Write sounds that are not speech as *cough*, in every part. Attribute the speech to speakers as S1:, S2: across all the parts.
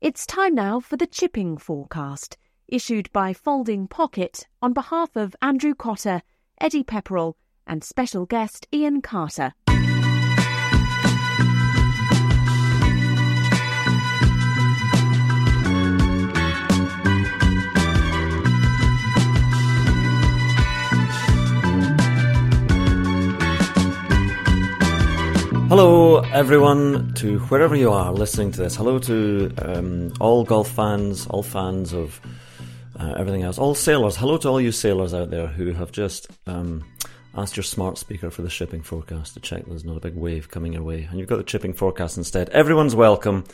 S1: It's time now for the chipping forecast, issued by Folding Pocket on behalf of Andrew Cotter, Eddie Pepperell, and special guest Iain Carter.
S2: Hello, everyone, to wherever you are listening to this. Hello to um, all golf fans, all fans of uh, everything else, all sailors. Hello to all you sailors out there who have just um, asked your smart speaker for the shipping forecast to check there's not a big wave coming your way, and you've got the chipping forecast instead. Everyone's welcome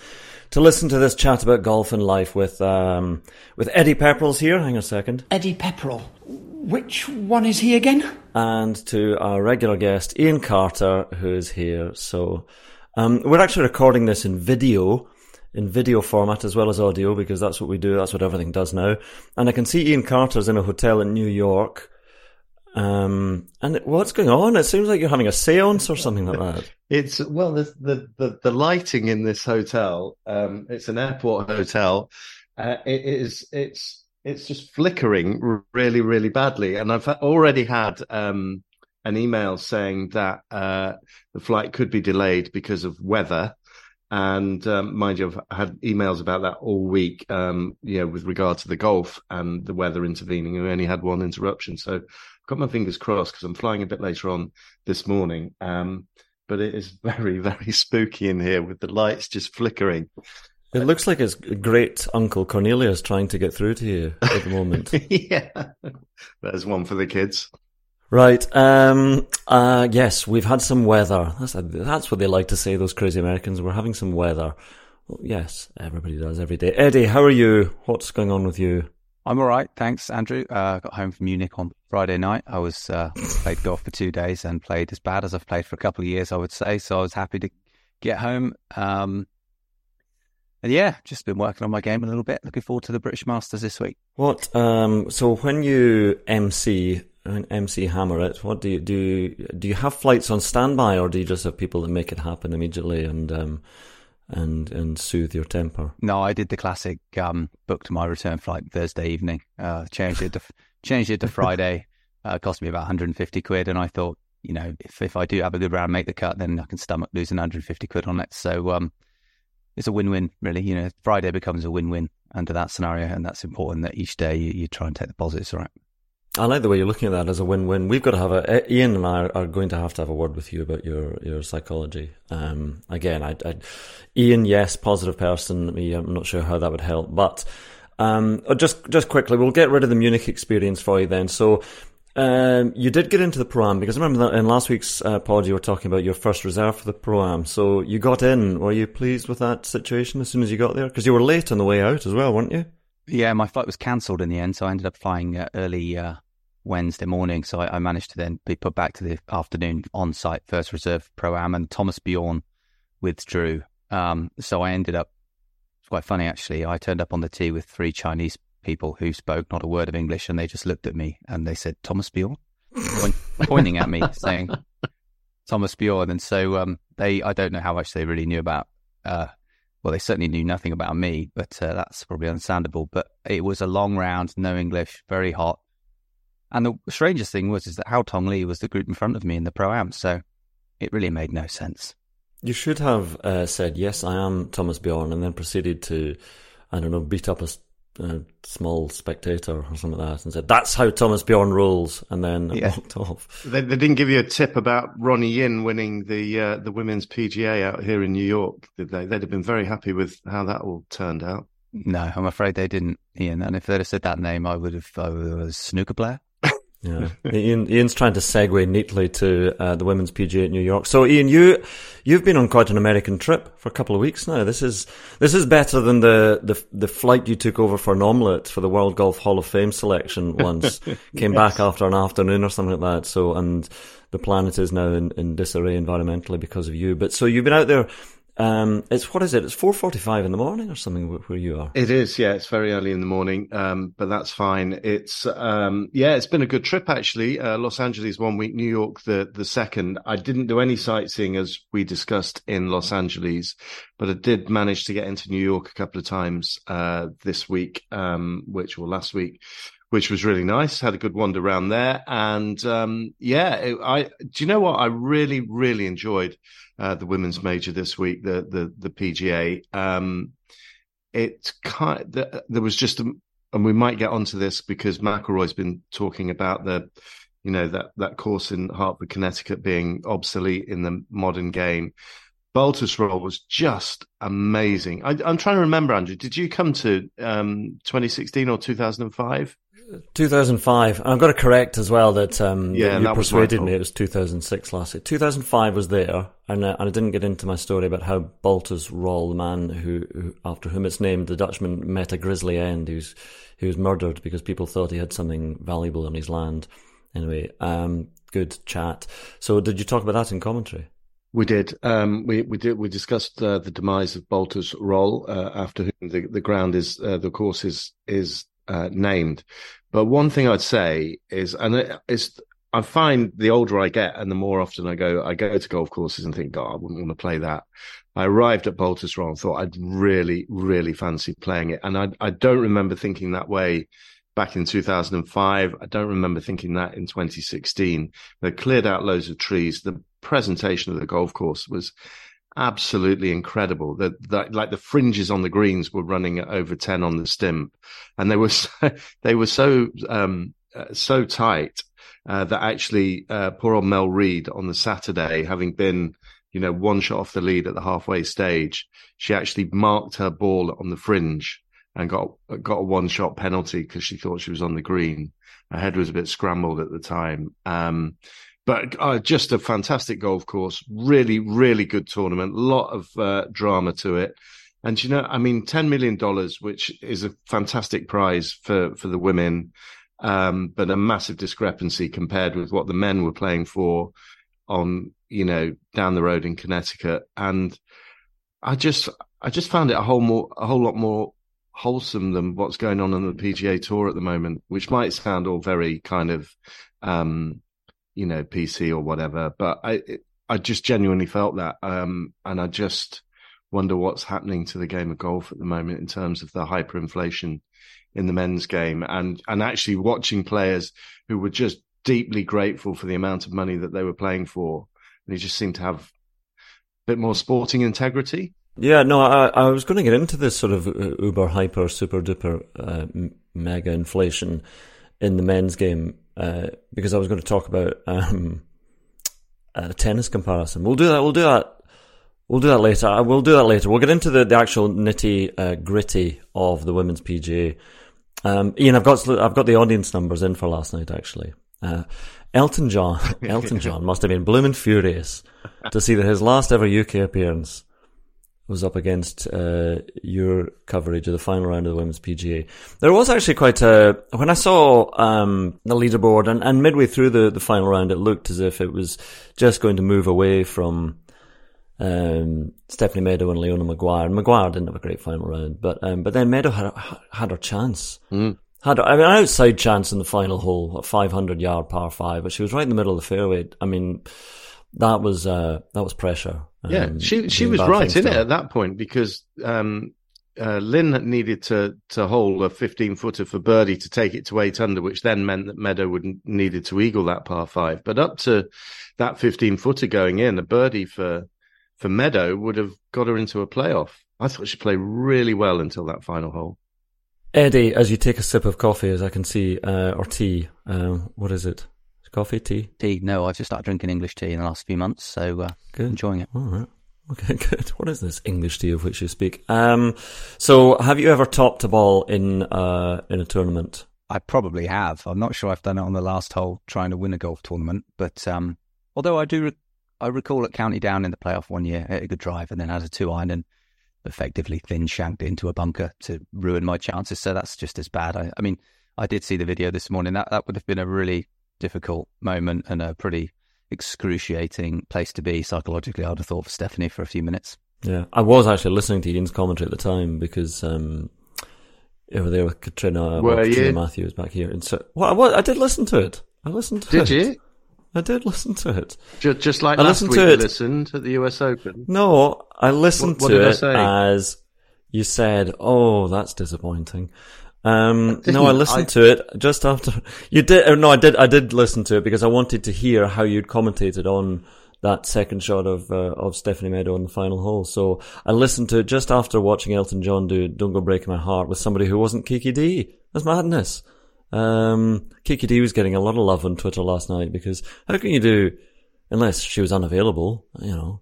S2: to listen to this chat about golf and life with um, with Eddie Pepperell's here. Hang on a second.
S3: Eddie Pepperell. Which one is he again?
S2: and to our regular guest, Iain Carter, who is here. So, um, we're actually recording this in video, in video format as well as audio, because that's what we do. That's what everything does now. And I can see Iain Carter's in a hotel in New York. Um, and what's going on? It seems like you're having a seance or something like that. *laughs*
S4: It's well, the the the, the lighting in this hotel. Um, it's an airport hotel. Uh, it is it's it's just flickering really, really badly. And I've already had um, an email saying that uh, the flight could be delayed because of weather. And um, mind you, I've had emails about that all week, um, you know, with regard to the golf and the weather intervening. We only had one interruption. So I've got my fingers crossed because I'm flying a bit later on this morning. Um, but it is *laughs* very, very spooky in here with the lights just flickering.
S2: It looks like it's great Uncle Cornelius trying to get through to you at the moment. *laughs*
S4: yeah, there's one for the kids.
S2: Right. Um, uh, yes, we've had some weather. That's, that's what they like to say, those crazy Americans. We're having some weather. Well, yes, everybody does every day. Eddie, how are you? What's going on with you?
S5: I'm all right, thanks, Andrew. Uh, got home from Munich on Friday night. I was uh, played golf for two days and played as bad as I've played for a couple of years, I would say. So I was happy to get home. Um, and yeah, just been working on my game a little bit. Looking forward to the British Masters this week.
S2: What? Um, so when you MC MC hammer it, what do you do? Do you have flights on standby, or do you just have people that make it happen immediately and um, and and soothe your temper?
S5: No, I did the classic. Um, booked my return flight Thursday evening. Uh, changed it to *laughs* changed it to Friday. Uh, cost me about 150 quid, and I thought, you know, if if I do have a good round, make the cut, then I can stomach losing 150 quid on it. So um, it's a win-win, really. You know, Friday becomes a win-win under that scenario, and that's important that each day you, you try and take the positives, right?
S2: I like the way you're looking at that as a win-win. We've got to have a Iain and I are going to have to have a word with you about your your psychology. Um, again, I, I, Iain, yes, positive person. Me, I'm not sure how that would help, but um, just just quickly, we'll get rid of the Munich experience for you then. So um, you did get into the pro am because I remember that in last week's uh, pod you were talking about your first reserve for the pro am. So you got in. Were you pleased with that situation as soon as you got there? Because you were late on the way out as well, weren't you?
S5: Yeah, my flight was cancelled in the end, so I ended up flying uh, early uh, Wednesday morning. So I, I, managed to then be put back to the afternoon on site first reserve pro am, and Thomas Bjørn withdrew. Um, so I ended up. It's quite funny actually. I turned up on the tee with three Chinese people who spoke not a word of English, and they just looked at me and they said Thomas Bjørn, point, pointing at me, *laughs* saying Thomas Bjørn. And so um, they, I don't know how much they really knew about. Uh, well, they certainly knew nothing about me, but uh, that's probably understandable. But it was a long round, no English, very hot. And the strangest thing was is that Haotong Li was the group in front of me in the pro am, so it really made no sense.
S2: You should have uh, said yes, I am Thomas Bjørn, and then proceeded to, I don't know, beat up a a small spectator or something like that and said, "That's how Thomas Bjørn rules," and then yeah. *laughs* walked off.
S4: They, they, didn't give you a tip about Ruoning Yin winning the uh, the women's PGA out here in New York, did they? They'd have been very happy with how that all turned out.
S5: No, I'm afraid they didn't, Iain. And if they'd have said that name, I would have. I was a snooker player.
S2: Yeah, *laughs* Iain, Iain's trying to segue neatly to uh, the women's PGA at New York. So, Iain, you you've been on quite an American trip for a couple of weeks now. This is this is better than the the, the flight you took over for an omelette for the World Golf Hall of Fame selection *laughs* once. Came yes. back after an afternoon or something like that. So, and the planet is now in, in disarray environmentally because of you. But so you've been out there um, it's what is it? It's four forty-five in the morning or something where you are.
S4: It is, yeah. It's very early in the morning, um, but that's fine. It's um, yeah, it's been a good trip actually. Uh, Los Angeles one week, New York the the second. I didn't do any sightseeing as we discussed in Los Angeles, but I did manage to get into New York a couple of times uh, this week, um, which or last week which was really nice. Had a good wander around there, and um, yeah, it, I do you know what I really really enjoyed uh, the women's major this week, the the the PGA. Um, it kind the, there was just a, and we might get onto this because McIlroy's been talking about the you know that that course in Hartford, Connecticut being obsolete in the modern game. Baltusrol was just amazing. I, am trying to remember, Andrew. Did you come to um, 2016 or 2005?
S2: 2005. And I've got to correct as well that, um,
S4: yeah,
S2: that you
S4: that
S2: persuaded me it was 2006 last year. 2005 was there, and, uh, and I didn't get into my story about how Baltusrol, the man who, who, after whom it's named, the Dutchman met a grisly end. He was, he was murdered because people thought he had something valuable on his land. Anyway, um, good chat. So, did you talk about that in commentary?
S4: We did. Um, we we did. We discussed uh, the demise of Baltusrol uh, after whom the, the ground is uh, the course is is uh, named. But one thing I'd say is, and it's, I find the older I get and the more often I go, I go to golf courses and think, God, I wouldn't want to play that. I arrived at Baltusrol and thought I'd really, really fancy playing it. And I, I don't remember thinking that way back in 2005. I don't remember thinking that in 2016. They cleared out loads of trees. The presentation of the golf course was absolutely incredible. That like the fringes on the greens were running at over ten on the stimp, and they were *laughs* so, they were so um, uh, so tight uh, that actually uh, poor old Mel Reid on the Saturday, having been you know one shot off the lead at the halfway stage, she actually marked her ball on the fringe and got got a one shot penalty because she thought she was on the green. Her head was a bit scrambled at the time. Um, but uh, just a fantastic golf course. Really, really good tournament. A lot of uh, drama to it. And you know, I mean, ten million dollars, which is a fantastic prize for for the women, um, but a massive discrepancy compared with what the men were playing for on you know down the road in Connecticut. And I just I just found it a whole more a whole lot more wholesome than what's going on on the PGA Tour at the moment, which might sound all very kind of um, you know, PC or whatever. But I, I just genuinely felt that. Um, and I just wonder what's happening to the game of golf at the moment in terms of the hyperinflation in the men's game and, and actually watching players who were just deeply grateful for the amount of money that they were playing for. And they just seemed to have a bit more sporting integrity.
S2: Yeah, no, I, I was going to get into this sort of uh, uber hyper super duper uh, mega inflation in the men's game uh, because I was going to talk about um, a tennis comparison. We'll do that. We'll do that. We'll do that later. We'll do that later. We'll get into the, the actual nitty uh, gritty of the women's PGA. Um, Ian, I've got I've got the audience numbers in for last night. Actually, uh, Elton John *laughs* Elton John must have been blooming furious to see that his last ever UK appearance was up against uh, your coverage of the final round of the women's PGA. There was actually quite a when I saw um, the leaderboard and, and midway through the, the final round, it looked as if it was just going to move away from um, Stephanie Meadow and Leona Maguire. And Maguire didn't have a great final round, but um, but then Meadow had had her chance.
S4: Mm.
S2: Had I mean, an outside chance in the final hole, a 500 yard par five, but she was right in the middle of the fairway. I mean, that was uh, that was pressure.
S4: Yeah, um, she she was right in it at that point because um, uh, Lynn needed to to hold a 15 footer for birdie to take it to eight under, which then meant that Meadow would needed to eagle that par five. But up to that 15 footer going in, a birdie for for Meadow would have got her into a playoff. I thought she played really well until that final hole.
S2: Eddie, as you take a sip of coffee, as I can see, uh, or tea, uh, what is it? Coffee, tea?
S5: Tea. No, I've just started drinking English tea in the last few months, so uh, good. enjoying it.
S2: All right. Okay, *laughs* good. What is this English tea of which you speak? Um, so have you ever topped a ball in uh, in a tournament?
S5: I probably have. I'm not sure I've done it on the last hole trying to win a golf tournament, but um, although I do, re- I recall at County Down in the playoff one year, hit a good drive and then had a two iron and effectively thin shanked into a bunker to ruin my chances. So that's just as bad. I, I mean, I did see the video this morning. That that would have been a really difficult moment and a pretty excruciating place to be psychologically, I'd have thought, for Stephanie for a few minutes.
S2: Yeah, I was actually listening to Iain's commentary at the time because um, you were there with Katrina,
S4: Were
S2: well, Katrina? Matthews back here, and so well, I, I did listen to it. I listened to
S4: Did
S2: it.
S4: you?
S2: I did listen to it.
S4: Just, just like
S2: I
S4: last
S2: listened
S4: week,
S2: to
S4: you
S2: it.
S4: listened at the US Open.
S2: No, I listened
S4: What- what
S2: to
S4: did I
S2: it
S4: say?
S2: as you said. Oh, that's disappointing. Um, no, I listened
S4: I-
S2: to it just after *laughs* you did. Or no, I did. I did listen to it because I wanted to hear how you'd commentated on that second shot of uh, of Stephanie Meadow in the final hole. So I listened to it just after watching Elton John do "Don't Go Breaking My Heart" with somebody who wasn't Kiki Dee. That's madness. Um, Kiki Dee was getting a lot of love on Twitter last night because how can you do unless she was unavailable? You know.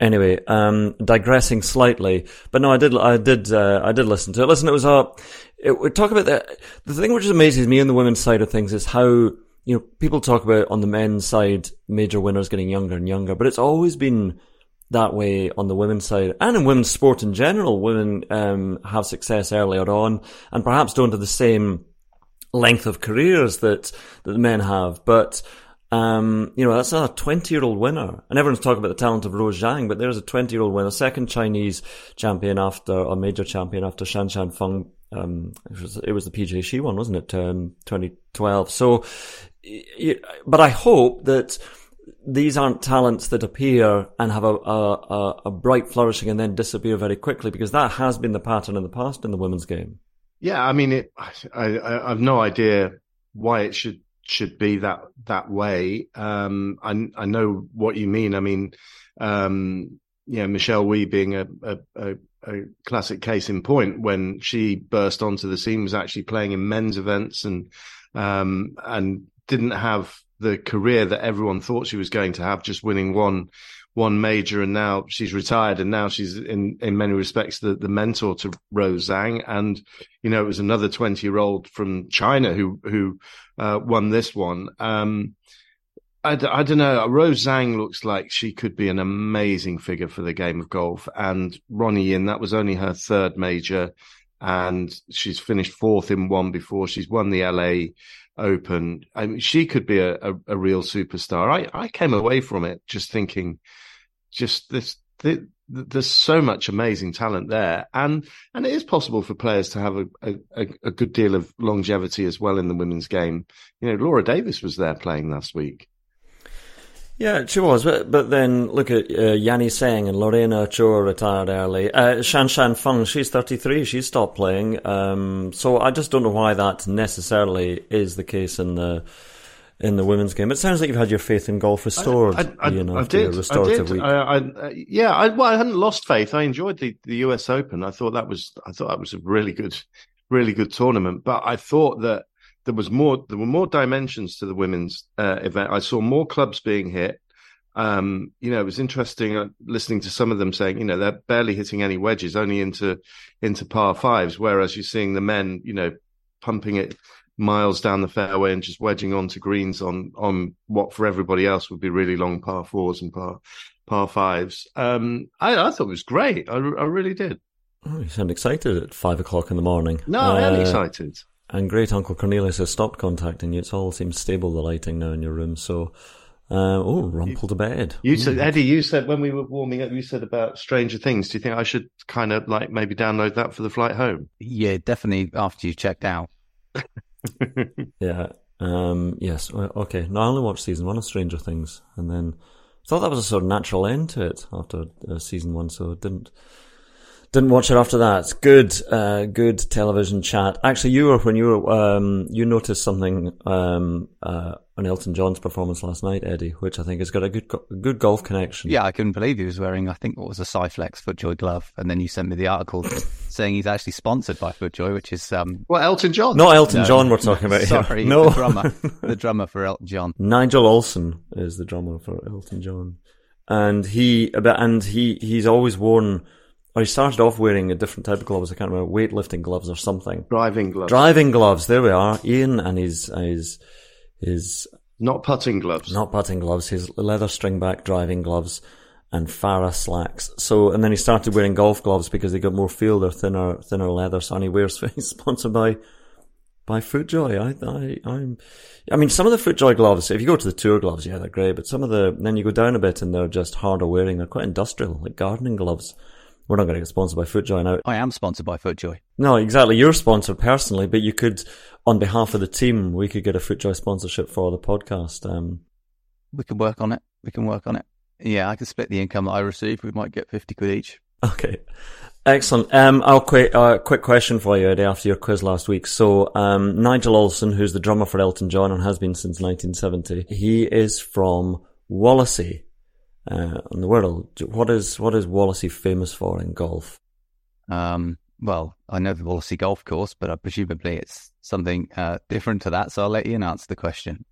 S2: Anyway, um, digressing slightly, but no, I did, I did, uh, I did listen to it. Listen, it was a, it, we talk about the, the thing which amazes me on the women's side of things is how, you know, people talk about on the men's side, major winners getting younger and younger, but it's always been that way on the women's side and in women's sport in general. Women, um, have success earlier on and perhaps don't have the same length of careers that, that the men have, but, um, you know, that's a 20 year old winner. And everyone's talking about the talent of Rose Zhang, but there's a 20 year old winner, second Chinese champion after, a major champion after Shanshan Feng. Um, it was, it was the PJ She one, wasn't it? Um, 2012. So, but I hope that these aren't talents that appear and have a, a, a, bright flourishing and then disappear very quickly because that has been the pattern in the past in the women's game.
S4: Yeah, I mean, it, I, I, I've no idea why it should should be that that way. Um, I I know what you mean. I mean, um, yeah, Michelle Wie being a, a, a, a classic case in point when she burst onto the scene was actually playing in men's events and um, and didn't have the career that everyone thought she was going to have, just winning one one major, and now she's retired, and now she's in in many respects the the mentor to Rose Zhang, and you know it was another twenty year old from China who who uh, won this one. Um, I don't know. Rose Zhang looks like she could be an amazing figure for the game of golf, and Ruoning Yin that was only her third major, and she's finished fourth in one before. She's won the LA Open. I mean, she could be a, a, a real superstar. I, I came away from it just thinking, just this, th there's so much amazing talent there, and and it is possible for players to have a, a, a good deal of longevity as well in the women's game. You know, Laura Davies was there playing last week.
S2: Yeah, she was, but, but then look at uh, Yani Tseng and Lorena Ochoa retired early. Uh, Shanshan Feng, she's 33, she stopped playing. Um, so I just don't know why that necessarily is the case in the in the women's game. It sounds like you've had your faith in golf restored,
S4: I, I,
S2: Iain,
S4: I did.
S2: restorative
S4: I did.
S2: week.
S4: I, I, yeah, I, well, I hadn't lost faith. I enjoyed the, the US Open. I thought that was, I thought that was a really good, really good tournament. But I thought that there was more, there were more dimensions to the women's uh, event. I saw more clubs being hit. Um, you know, it was interesting uh, listening to some of them saying, you know, they're barely hitting any wedges, only into into par fives, whereas you're seeing the men, you know, pumping it miles down the fairway and just wedging onto greens on on what for everybody else would be really long par fours and par par fives. Um, I, I thought it was great. I, I really did.
S2: Oh, you sound excited at five o'clock in the morning.
S4: No, I am
S2: Uh,
S4: excited.
S2: And great Uncle Cornelius has stopped contacting you. It's all seems stable, the lighting now in your room. So, uh, oh, rumple to bed.
S4: You said, Eddie, you said when we were warming up, you said about Stranger Things. Do you think I should kind of like maybe download that for the flight home?
S5: Yeah, definitely after you checked out. *laughs*
S2: Yeah. Um, yes. Okay. No, I only watched season one of Stranger Things, and then thought that was a sort of natural end to it after uh, season one, so it didn't didn't watch it after that. Good, uh, good television chat. Actually, you were when you were um, you noticed something um, uh, on Elton John's performance last night, Eddie, which I think has got a good go- good golf connection.
S5: Yeah, I couldn't believe he was wearing, I think, what was a Cyflex FootJoy glove. And then you sent me the article *laughs* saying he's actually sponsored by FootJoy, which is. Um,
S4: Well, Elton John.
S2: Not Elton
S5: no,
S2: John. We're talking about *laughs* here.
S5: Sorry,
S2: No,
S5: the drummer. the *laughs* drummer for Elton John.
S2: Nigel Olsson is the drummer for Elton John, and he about and he he's always worn. Or he started off wearing a different type of gloves. I can't remember weightlifting gloves or something.
S4: Driving gloves,
S2: Driving gloves. There we are. Iain and his his his
S4: not putting gloves.
S2: not putting gloves. His leather stringback driving gloves and Farah slacks. So and then he started wearing golf gloves because they got more feel. They're thinner thinner leather. So and he wears. *laughs* He's sponsored by by FootJoy. I, I, I'm, I mean, some of the FootJoy gloves, if you go to the tour gloves, yeah, they're great, but some of the, then you go down a bit and they're just harder wearing. They're quite industrial, like gardening gloves. We're not going to get sponsored by FootJoy now.
S5: I am sponsored by FootJoy.
S2: No, exactly. You're sponsored personally, but you could, on behalf of the team, we could get a FootJoy sponsorship for the podcast. Um,
S5: we can work on it. We can work on it. Yeah, I can split the income that I receive. We might get 50 quid each.
S2: Okay. Excellent. Um, I'll quick, uh, quick question for you, Eddie, after your quiz last week. So, um, Nigel Olsson, who's the drummer for Elton John and has been since 1970, he is from Wallasey, uh, in the world. What is, what is Wallasey famous for in golf?
S5: Um, well, I know the Wallasey golf course, but uh, presumably it's something, uh, different to that. So I'll let Iain answer the question.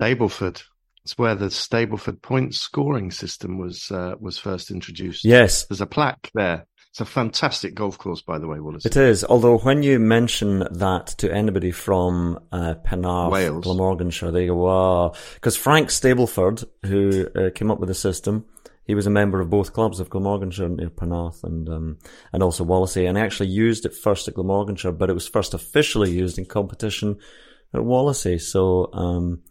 S4: Stableford. It's where the Stableford point scoring system was uh, was first introduced.
S2: Yes,
S4: there's a plaque there. It's a fantastic golf course, by the way, Wallasey.
S2: It is. Although when you mention that to anybody from uh, Penarth,
S4: Wales,
S2: Glamorganshire, they go, "Wow!" Because Frank Stableford, who uh, came up with the system, he was a member of both clubs of Glamorganshire near Penarth and um, and also Wallasey, and actually used it first at Glamorganshire, but it was first officially used in competition at Wallasey. So. Um,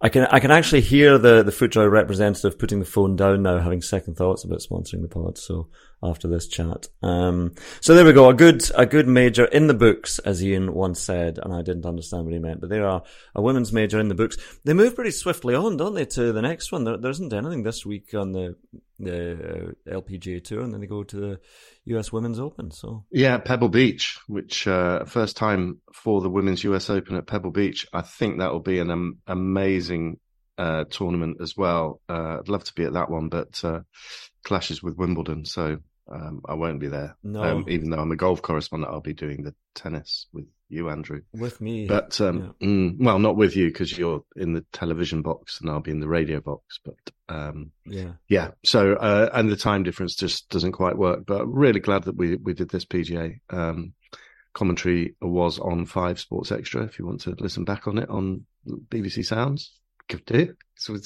S2: I can I can actually hear the the FootJoy representative putting the phone down now, having second thoughts about sponsoring the pod. So after this chat, um, so there we go, a good a good major in the books, as Iain once said, and I didn't understand what he meant, but there are a women's major in the books. They move pretty swiftly on, don't they, to the next one? There, there isn't anything this week on the the uh, LPGA tour, and then they go to the US Women's Open. So
S4: yeah, Pebble Beach, which uh, first time for the Women's US Open at Pebble Beach. I think that will be an um, amazing uh, tournament as well. Uh, I'd love to be at that one, but uh, clashes with Wimbledon, so um, I won't be there.
S2: No,
S4: um, even though I'm a golf correspondent, I'll be doing the tennis with you, Andrew.
S2: With me,
S4: but um, yeah. mm, well, not with you because you're in the television box and I'll be in the radio box. But um,
S2: yeah,
S4: yeah. So uh, and the time difference just doesn't quite work. But really glad that we we did this PGA. Um, commentary was on Five Sports Extra. If you want to listen back on it on BBC Sounds, give do. So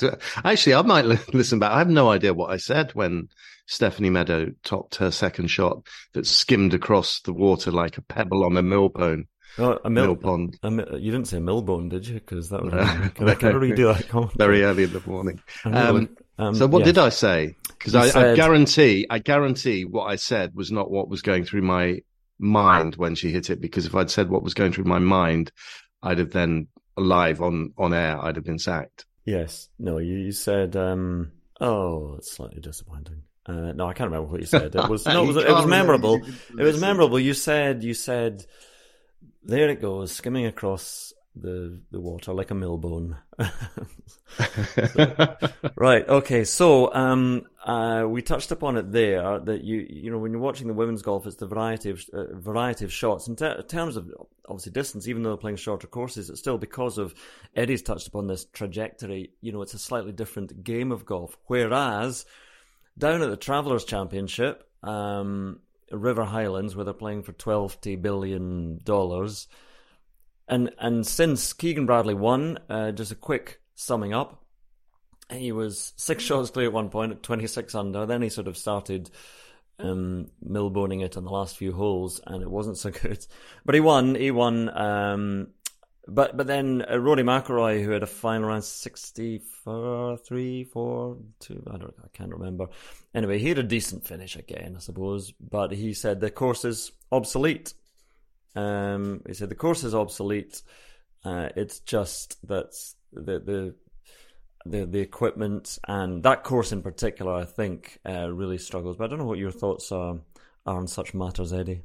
S4: actually, I might listen back. I have no idea what I said when Stephanie Meadow topped her second shot that skimmed across the water like a pebble on a millpond.
S2: Oh, a mil,
S4: mill pond.
S2: A, a, you didn't say millbone, did you? Because that would. can, I, can I redo that comment?
S4: Very early in the morning. Um, um, so what yeah. did I say? Because I, said... I, guarantee, I guarantee, what I said was not what was going through my mind when she hit it. Because if I'd said what was going through my mind, I'd have then live on on air. I'd have been sacked.
S2: Yes. No. You, you said. Um, oh, it's slightly disappointing. Uh, no, I can't remember what you said. It *laughs* was no, it was, it was memorable. *laughs* It was memorable. You said you said there it goes, skimming across the the water like a millbone. so, *laughs* right. Okay. So um, uh, we touched upon it there that you you know when you're watching the women's golf, it's the variety of uh, variety of shots in ter- terms of obviously distance. Even though they're playing shorter courses, it's still because of Eddie's touched upon this trajectory. You know, it's a slightly different game of golf. Whereas down at the Travelers Championship, um, River Highlands, where they're playing for twelve billion dollars. And and since Keegan Bradley won, uh, just a quick summing up, he was six shots clear at one point at twenty six under. Then he sort of started um, millboning it on the last few holes, and it wasn't so *laughs* good. But he won. He won. Um, but but then uh, Rory McIlroy, who had a final round 64, 3, 4, 2, I don't I can't remember. Anyway, he had a decent finish again, I suppose. But he said the course is obsolete. Um, he said the course is obsolete. Uh, it's just that the the the the equipment and that course in particular, I think, uh, really struggles. But I don't know what your thoughts are, are on such matters, Eddie.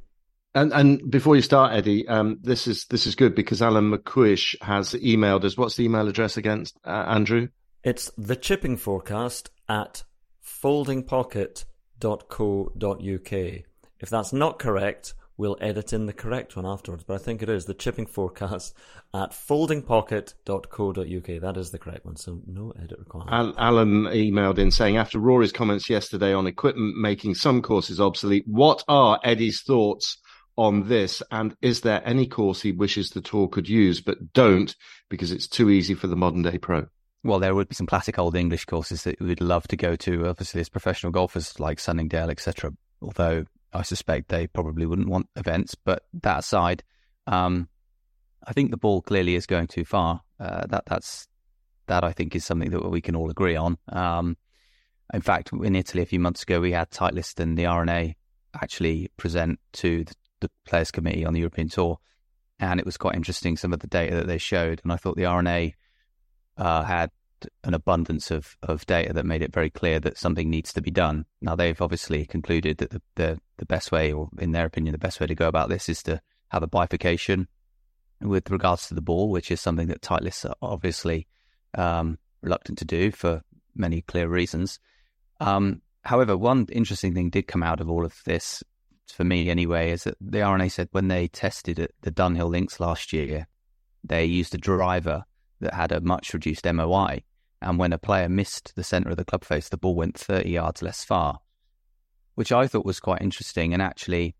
S4: And and before you start, Eddie, um, this is this is good because Alan McCuish has emailed us. What's the email address against uh, Andrew?
S2: It's the chipping forecast at foldingpocket.co.uk. If that's not correct, we'll edit in the correct one afterwards. But I think it is the chipping forecast at foldingpocket.co.uk. That is the correct one, so no edit required.
S4: Alan emailed in saying, after Rory's comments yesterday on equipment making some courses obsolete, what are Eddie's thoughts on this? And is there any course he wishes the tour could use but don't because it's too easy for the modern day pro?
S5: Well, there would be some classic old English courses that we'd love to go to. Obviously, as professional golfers like Sunningdale, etc. Although I suspect they probably wouldn't want events. But that aside, um, I think the ball clearly is going too far. Uh, that that's that I think is something that we can all agree on. Um, in fact, in Italy a few months ago, we had Titleist and the R&A actually present to the, the players committee on the European Tour, and it was quite interesting some of the data that they showed, and I thought the R&A uh, had an abundance of, of data that made it very clear that something needs to be done. Now they've obviously concluded that the, the, the best way, or in their opinion, the best way to go about this is to have a bifurcation with regards to the ball, which is something that Titleist are obviously um, reluctant to do for many clear reasons. Um, however, one interesting thing did come out of all of this, for me anyway, is that the R&A said when they tested it, the Dunhill links last year, they used a driver that had a much reduced MOI. And when a player missed the centre of the club face, the ball went 30 yards less far, which I thought was quite interesting. And actually,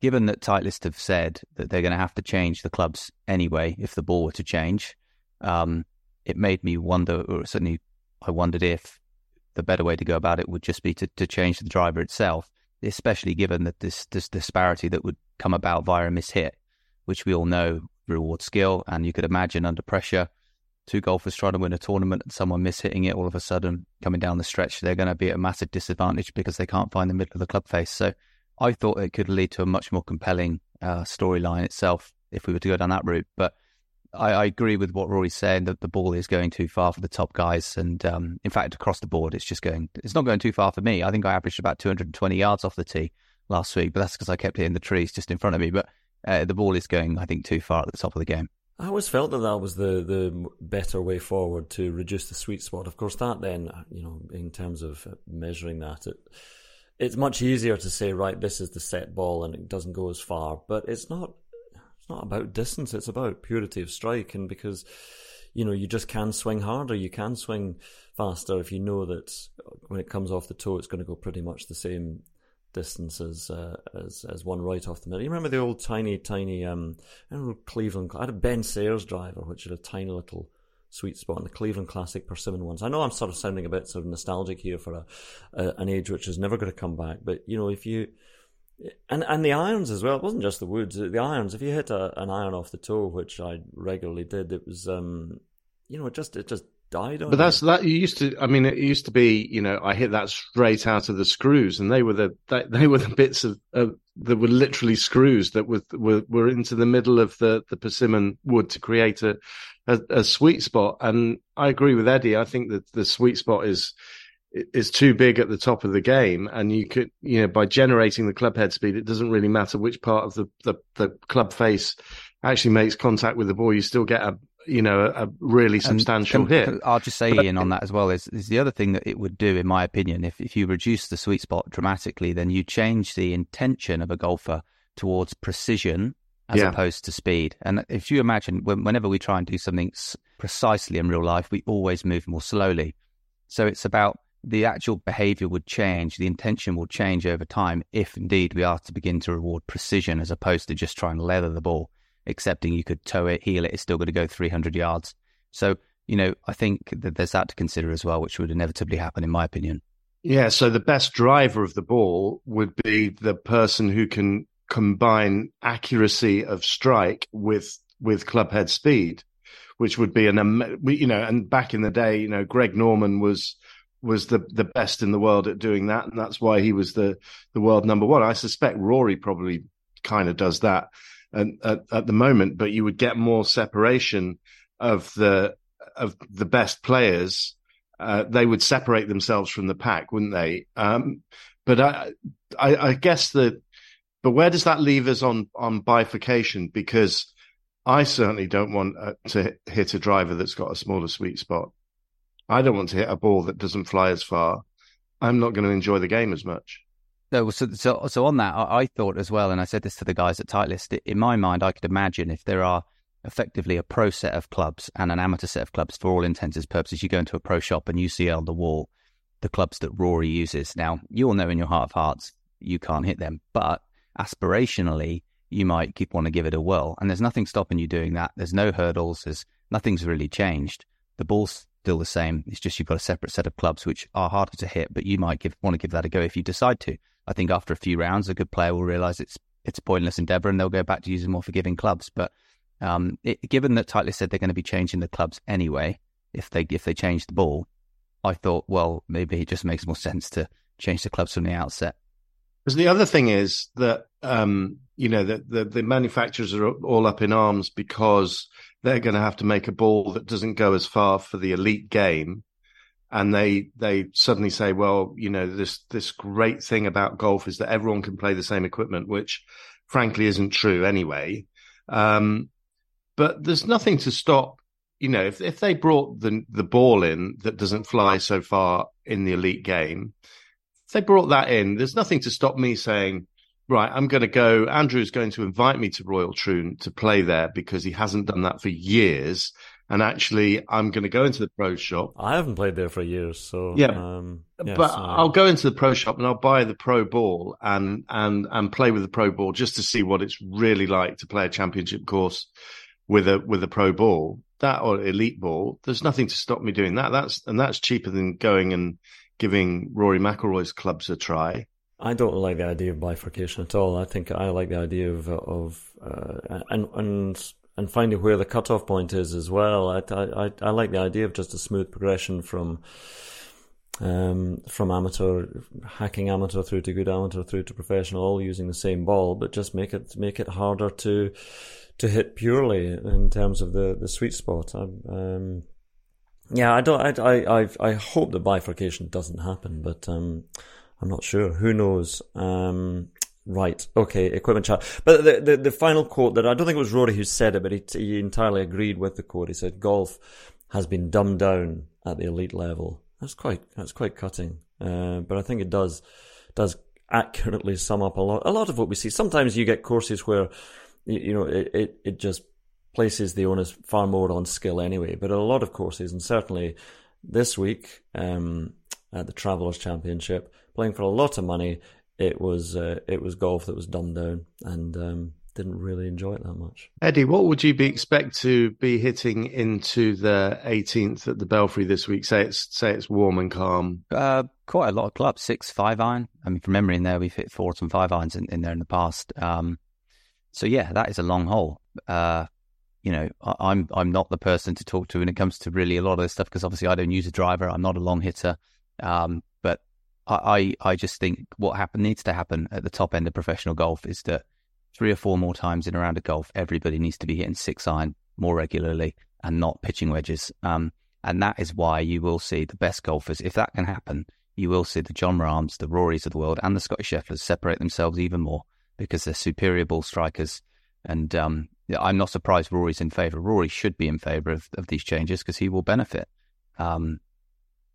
S5: given that Titleist have said that they're going to have to change the clubs anyway if the ball were to change, um, it made me wonder, or certainly I wondered if the better way to go about it would just be to, to change the driver itself, especially given that this, this disparity that would come about via a mishit, which we all know reward skill. And you could imagine under pressure, two golfers trying to win a tournament and someone mishitting it all of a sudden coming down the stretch, they're going to be at a massive disadvantage because they can't find the middle of the club face. So I thought it could lead to a much more compelling uh, storyline itself if we were to go down that route. But I, I, agree with what Rory's saying that the ball is going too far for the top guys, and um, in fact, across the board, it's just going. It's not going too far for me. I think I averaged about 220 yards off the tee last week, but that's because I kept hitting the trees just in front of me. But uh, the ball is going, I think, too far at the top of the game.
S2: I always felt that that was the the better way forward to reduce the sweet spot. Of course, that then, you know, in terms of measuring that, it it's much easier to say, right, this is the set ball and it doesn't go as far. But it's not it's not about distance, it's about purity of strike and because you know, you just can swing harder, you can swing faster if you know that when it comes off the toe it's going to go pretty much the same distance as uh, as as one right off the middle. You remember the old tiny, tiny um I Cleveland I had a Ben Sayers driver which had a tiny little sweet spot in the Cleveland Classic persimmon ones. I know I'm sort of sounding a bit sort of nostalgic here for a, a an age which is never going to come back, but you know if you and and the irons as well. It wasn't just the woods. The irons. If you hit a, an iron off the toe, which I regularly did, it was um, you know, it just it just died on.
S4: But that's that. You used to. I mean, it used to be. You know, I hit that straight out of the screws, and they were the they, *laughs* they were the bits of uh, that were literally screws that were, were were into the middle of the the persimmon wood to create a a, a sweet spot. And I agree with Eddie. I think that the sweet spot is is too big at the top of the game, and you could, you know, by generating the club head speed, it doesn't really matter which part of the the, the club face actually makes contact with the ball. You still get a, you know, a, really substantial hit.
S5: I'll just say, Iain, on that as well is, is the other thing that it would do, in my opinion, if if you reduce the sweet spot dramatically, then you change the intention of a golfer towards precision as yeah. opposed to speed. And if you imagine, whenever we try and do something precisely in real life, we always move more slowly. So it's about the actual behavior would change, the intention will change over time if indeed we are to begin to reward precision as opposed to just trying to leather the ball, accepting you could toe it, heel it, it's still going to go 300 yards. So, you know, I think that there's that to consider as well, which would inevitably happen, in my opinion.
S4: Yeah, so the best driver of the ball would be the person who can combine accuracy of strike with with club head speed, which would be an you know. And back in the day, you know, Greg Norman was was the the best in the world at doing that, and that's why he was the the world number one. I suspect Rory probably kind of does that and, at, at the moment, but you would get more separation of the of the best players. Uh, they would separate themselves from the pack, wouldn't they? Um, but I, I, I guess the but where does that leave us on on bifurcation? Because I certainly don't want uh, to hit a driver that's got a smaller sweet spot. I don't want to hit a ball that doesn't fly as far. I'm not going to enjoy the game as much.
S5: No, so so so on that, I, I thought as well, and I said this to the guys at Titleist. In my mind, I could imagine if there are effectively a pro set of clubs and an amateur set of clubs for all intents and purposes. You go into a pro shop and you see on the wall the clubs that Rory uses. Now, you all know in your heart of hearts you can't hit them, but aspirationally, you might keep, want to give it a whirl. And there's nothing stopping you doing that. There's no hurdles. There's nothing's really changed. The ball's still the same. It's just you've got a separate set of clubs which are harder to hit, but you might give, want to give that a go if you decide to. I think after a few rounds, a good player will realize it's it's a pointless endeavor and they'll go back to using more forgiving clubs. But um, it, given that Titleist said they're going to be changing the clubs anyway, if they if they change the ball, I thought, well, maybe it just makes more *laughs* sense to change the clubs from the outset.
S4: Because the other thing is that um, you know the, the the manufacturers are all up in arms because they're going to have to make a ball that doesn't go as far for the elite game, and they they suddenly say, well, you know, this this great thing about golf is that everyone can play the same equipment, which frankly isn't true anyway. Um, but there's nothing to stop. You know, if if they brought the the ball in that doesn't fly so far in the elite game, if they brought that in, there's nothing to stop me saying, right, I'm going to go. Andrew's going to invite me to Royal Troon to play there because he hasn't done that for years. And actually, I'm going to go into the pro shop.
S2: I haven't played there for years, so
S4: yeah.
S2: Um,
S4: but I'll go into the pro shop and I'll buy the pro ball and and and play with the pro ball just to see what it's really like to play a championship course with a with a pro ball. That or elite ball. There's nothing to stop me doing that. That's and that's cheaper than going and giving Rory McIlroy's clubs a try.
S2: I don't like the idea of bifurcation at all. I think I like the idea of of uh, and and and finding where the cutoff point is as well. I, I I like the idea of just a smooth progression from um, from amateur hacking amateur through to good amateur through to professional, all using the same ball, but just make it make it harder to to hit purely in terms of the the sweet spot. I, um, yeah, I don't. I I I hope the bifurcation doesn't happen, but um, I'm not sure. Who knows? Um, right. Okay. Equipment chat. But the, the, the final quote that I don't think it was Rory who said it, but he, he entirely agreed with the quote. He said, "Golf has been dumbed down at the elite level." That's quite that's quite cutting. Uh, but I think it does does accurately sum up a lot a lot of what we see. Sometimes you get courses where you, you know it, it it just places the onus far more on skill anyway. But a lot of courses, and certainly this week um, at the Travelers Championship, playing for a lot of money, it was uh, it was golf that was dumbed down, and um, didn't really enjoy it that much.
S4: Eddie, what would you be expect to be hitting into the 18th at the Belfry this week? Say it's say it's warm and calm.
S5: Uh, quite a lot of clubs, six five iron. I mean, from memory, in there we've hit four and five irons in, in there in the past. Um, so yeah, that is a long hole. Uh, you know, I, I'm I'm not the person to talk to when it comes to really a lot of this stuff because obviously I don't use a driver. I'm not a long hitter. Um, but I, I I just think what happen needs to happen at the top end of professional golf is that three or four more times in a round of golf, everybody needs to be hitting six iron more regularly and not pitching wedges. Um, and that is why you will see the best golfers, if that can happen, you will see the Jon Rahms, the Rorys of the world, and the Scottie Schefflers separate themselves even more because they're superior ball strikers. And um, I'm not surprised Rory's in favour. Rory should be in favour of, of these changes because he will benefit. Um,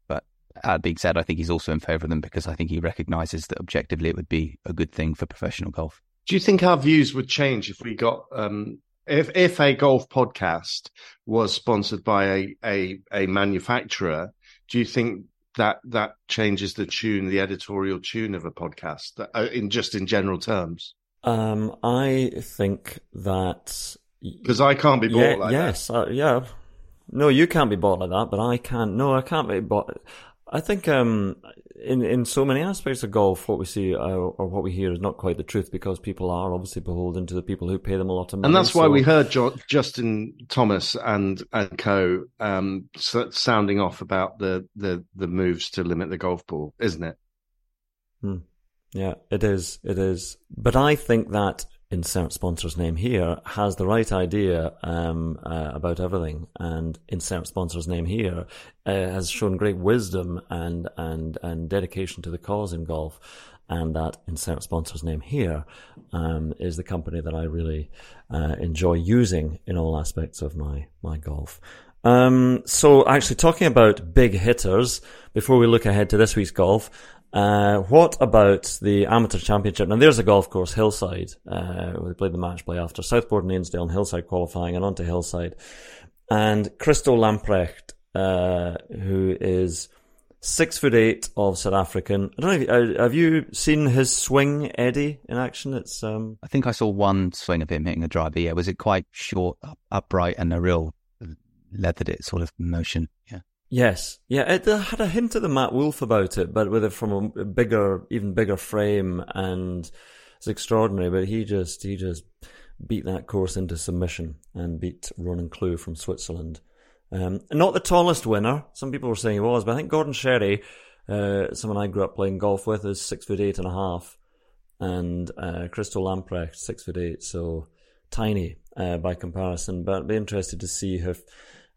S5: but that being said, I think he's also in favour of them because I think he recognises that objectively it would be a good thing for professional golf.
S4: Do you think our views would change if we got um, if if a golf podcast was sponsored by a a, a manufacturer? Do you think that that changes the tune, the editorial tune of a podcast, uh, in just in general terms?
S2: Um, I think that
S4: because I can't be bought
S2: yeah,
S4: like
S2: yes,
S4: that.
S2: uh, yeah. No, you can't be bought like that, but I can't. No, I can't be bought. I think um, in in so many aspects of golf, what we see uh, or what we hear is not quite the truth because people are obviously beholden to the people who pay them a lot of money.
S4: And that's why
S2: so-
S4: we heard jo- Justin Thomas and and co um, sounding off about the, the the moves to limit the golf ball, isn't it?
S2: Yeah, it is. It is. But I think that insert sponsor's name here has the right idea um, uh, about everything, and insert sponsor's name here uh, has shown great wisdom and and and dedication to the cause in golf. And that insert sponsor's name here um, is the company that I really uh, enjoy using in all aspects of my my golf. Um, so actually talking about big hitters, before we look ahead to this week's golf, uh, what about the amateur championship? Now there's a golf course, Hillside. Uh, we played the match play after Southport and Ainsdale and Hillside qualifying and on to Hillside. And Christo Lamprecht, uh, who is six foot eight of South African. I don't know. If, uh, have you seen his swing, Eddie, in action? It's um,
S5: I think I saw one swing of him hitting a driver. Yeah, was it quite short, up, upright, and a real leathered it sort of motion? Yeah.
S2: Yes, yeah, it uh, had a hint of the Matt Wolff about it, but with it from a bigger, even bigger frame, and it's extraordinary. But he just, he just beat that course into submission and beat Ronan Kleu from Switzerland. Um, not the tallest winner. Some people were saying he was, but I think Gordon Sherry, uh, someone I grew up playing golf with, is six foot eight and a half. and uh, Christo Lamprecht, six foot eight, so tiny uh, by comparison. But I'd be interested to see if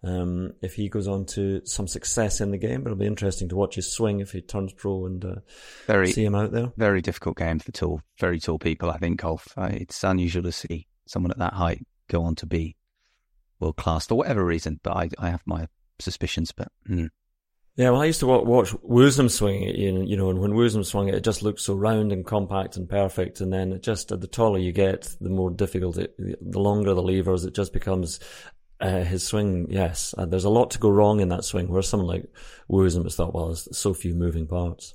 S2: um, if he goes on to some success in the game. But it'll be interesting to watch his swing if he turns pro and uh,
S5: very
S2: see him out there.
S5: Very difficult game for tall, very tall people. I think golf. Uh, it's unusual to see someone at that height go on to be world class for whatever reason. But I, I have my suspicions. But mm.
S2: yeah, well, I used to watch, watch Woosnam swing it, you know, and when Woosnam swung it, it just looked so round and compact and perfect. And then it just, the taller you get, the more difficult it, the longer the levers, it just becomes uh, his swing, yes, uh, there's a lot to go wrong in that swing. Where someone like Woosnam has thought, well, there's so few moving parts.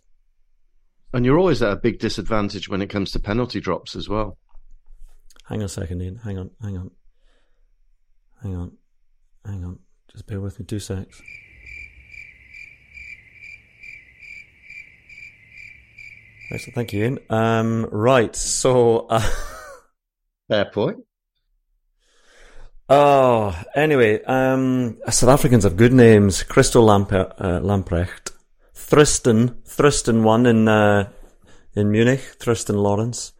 S4: And you're always at a big disadvantage when it comes to penalty drops as well.
S2: Hang on a second, Iain. Hang on, hang on, hang on, hang on. Just bear with me two secs. Excellent, thank you, Iain. Um, right, so uh, *laughs*
S4: fair point.
S2: Oh, anyway, um, South Africans have good names. Lampe- uh, Lamprecht, Thriston, Thriston won in uh, in Munich. Thriston Lawrence,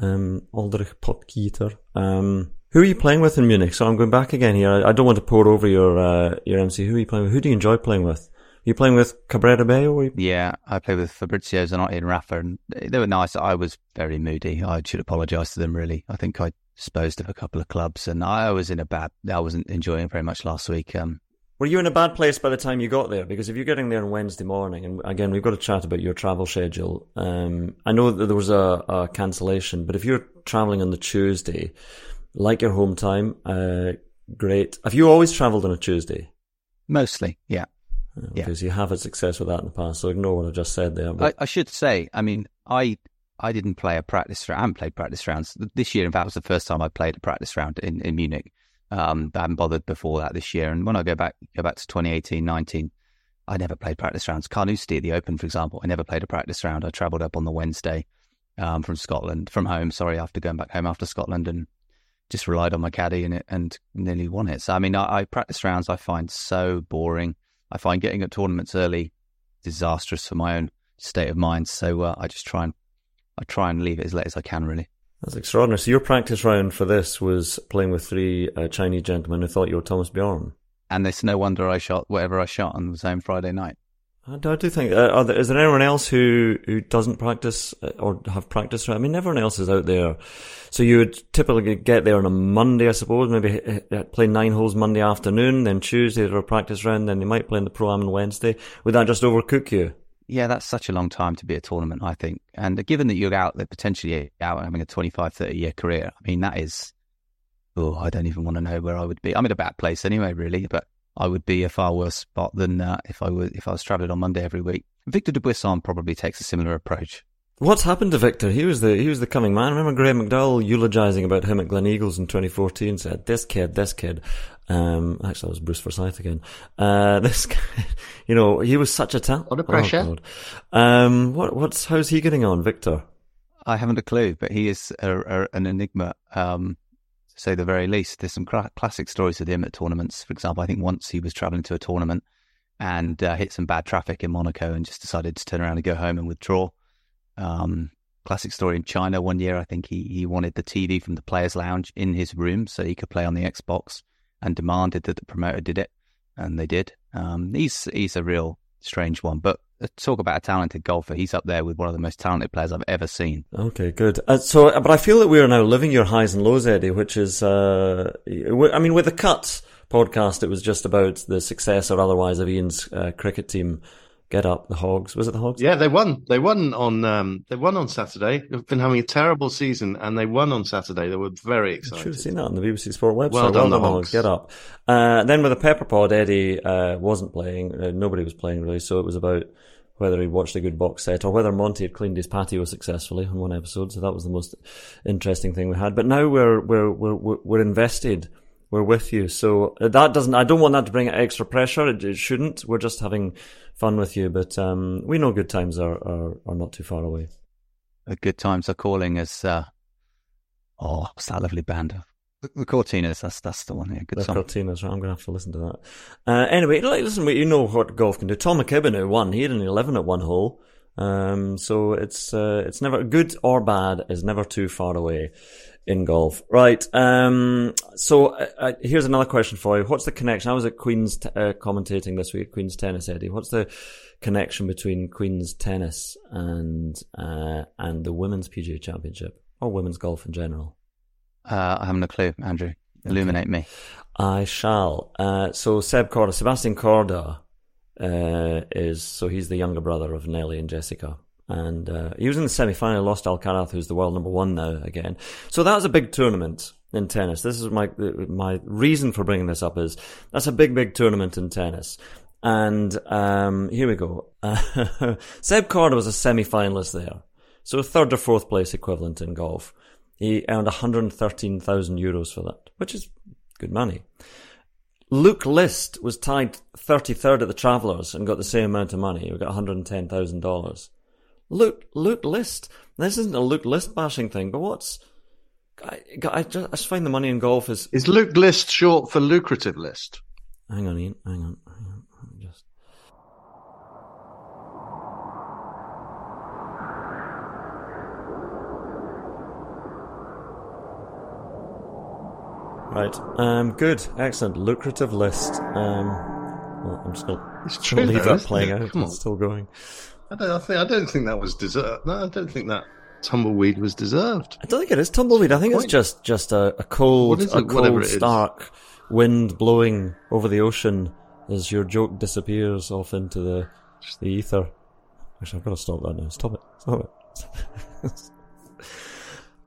S2: um, Aldrich Potgieter. Um, who are you playing with in Munich? So I'm going back again here. I, I don't want to pour over your uh, your MC. Who are you playing with? Who do you enjoy playing with? Are you playing with Cabrera Bello Or you...
S5: Yeah, I play with Fabrizio Zanotti and Rafa, and they were nice. I was very moody. I should apologise to them. Really, I think I disposed of a couple of clubs, and I was in a bad. I wasn't enjoying very much last week. Um,
S2: were you in a bad place by the time you got there? Because if you're getting there on Wednesday morning, and again, we've got to chat about your travel schedule. Um, I know that there was a, a, cancellation, but if you're traveling on the Tuesday, like your home time, uh, great. Have you always travelled on a Tuesday?
S5: Mostly, yeah.
S2: Because yeah. you have had success with that in the past, so ignore what I just said there.
S5: But... I, I should say, I mean, I I didn't play a practice round. I haven't played practice rounds this year. In fact, it was the first time I played a practice round in, in Munich. Um, I haven't bothered before that this year. And when I go back, go back to 2018, 19, I never played practice rounds. Carnoustie at the Open, for example, I never played a practice round. I travelled up on the Wednesday um, from Scotland, from home. Sorry, after going back home after Scotland, and just relied on my caddy in it and nearly won it. So I mean, I, I practice rounds I find so boring. I find getting at tournaments early disastrous for my own state of mind. So uh, I just try and I try and leave it as late as I can, really.
S2: That's extraordinary. So your practice round for this was playing with three uh, Chinese gentlemen who thought you were Thomas Bjørn.
S5: And it's no wonder I shot whatever I shot on the same Friday night.
S2: I do, I do think. Uh, there, is there anyone else who, who doesn't practice uh, or have practice? I mean, everyone else is out there. So you would typically get there on a Monday, I suppose. Maybe play nine holes Monday afternoon, then Tuesday or a practice round, then you might play in the pro am on Wednesday. Would that just overcook you?
S5: Yeah, that's such a long time to be a tournament, I think. And given that you're out potentially out having a 25, 30 year career, I mean, that is, oh, I don't even want to know where I would be. I'm in a bad place anyway, really, but I would be a far worse spot than uh, if I was if I was traveling on Monday every week. Victor Dubuisson probably takes a similar approach.
S2: What's happened to Victor? He was the he was the coming man. I remember Graeme McDowell eulogising about him at Gleneagles in 2014. Said this kid, this kid. Um, actually, that was Bruce Forsyth again. Uh, *laughs* this guy, you know, he was such a talent.
S3: What a pressure.
S2: Oh, um, what what's how's he getting on, Victor?
S5: I haven't a clue, but he is a, a, an enigma. Um, to say the very least. There's some cra- classic stories of him at tournaments. For example, I think once he was traveling to a tournament and uh, hit some bad traffic in Monaco and just decided to turn around and go home and withdraw. Um, classic story in China. One year, I think he, he wanted the TV from the players' lounge in his room so he could play on the Xbox, and demanded that the promoter did it, and they did. Um, he's he's a real strange one, but uh, talk about a talented golfer. He's up there with one of the most talented players I've ever seen.
S2: Okay, good. Uh, so, uh, but I feel that we are now living your highs and lows, Eddie. Which is, uh, I mean, with the cuts podcast, it was just about the success or otherwise of Iain's uh, cricket team Get up, the Hogs. Was it the Hogs?
S4: Yeah, they won. They won on um, they won on Saturday. They've been having a terrible season, and they won on Saturday. They were very excited.
S2: I should have seen that on the BBC Sport website.
S4: Well done, the Hogs.
S2: Get up. Uh, then with the Pepper Pod, Eddie uh, wasn't playing. Uh, nobody was playing really, so it was about whether he watched a good box set or whether Monty had cleaned his patio successfully on one episode. So that was the most interesting thing we had. But now we're we're we're we're invested we're with you. So that doesn't, I don't want that to bring extra pressure. It, it shouldn't. We're just having fun with you, but um, we know good times are, are, are not too far away.
S5: The good times are calling us. Uh, oh, what's that lovely band? The, the Cortinas, that's that's the one. Yeah, good
S2: the
S5: song.
S2: Cortinas, right? I'm going to have to listen to that. Uh, anyway, listen, you know what golf can do. Tom McKibbin, who won, he had an 11 at one hole. Um, so it's uh, it's never good or bad is never too far away in golf. Right. Um, so uh, uh, here's another question for you. What's the connection? I was at Queen's t- uh, commentating this week, Queen's tennis, Eddie. What's the connection between Queen's tennis and uh, and the women's PGA Championship or women's golf in general?
S5: Uh, I haven't a clue, Andrew. Illuminate okay. me.
S2: I shall. Uh, so Seb Korda, Sebastian Korda, is so he's the younger brother of Nelly and Jessica and uh, he was in the semi-final, lost Alcaraz, who's the world number one now again. So that was a big tournament in tennis. This is my my reason for bringing this up is that's a big, big tournament in tennis. And um, here we go. Uh, *laughs* Seb Korda was a semi-finalist there, so third or fourth place equivalent in golf. He earned 113,000 euros for that, which is good money. Luke List was tied 33rd at the Travellers and got the same amount of money. He got $110,000. Luke, Luke List. This isn't a Luke List bashing thing, but what's I, I, just, I just find the money in golf is
S4: is Luke List short for lucrative list?
S2: Hang on, Iain. Hang on. Hang on. Just. Right. Um. Good. Excellent. Lucrative list. Um. Well, I'm still.
S4: It's true.
S2: Leave
S4: though,
S2: that playing out.
S4: Come on.
S2: It's still going.
S4: I don't. I, think, I don't think that was deserved. No, I don't think that tumbleweed was deserved.
S2: I don't think it is tumbleweed. I think it's just just a, a cold, a cold, stark wind blowing over the ocean as your joke disappears off into the the ether. Actually, I've got to stop that now. Stop it. Stop it. *laughs* *laughs*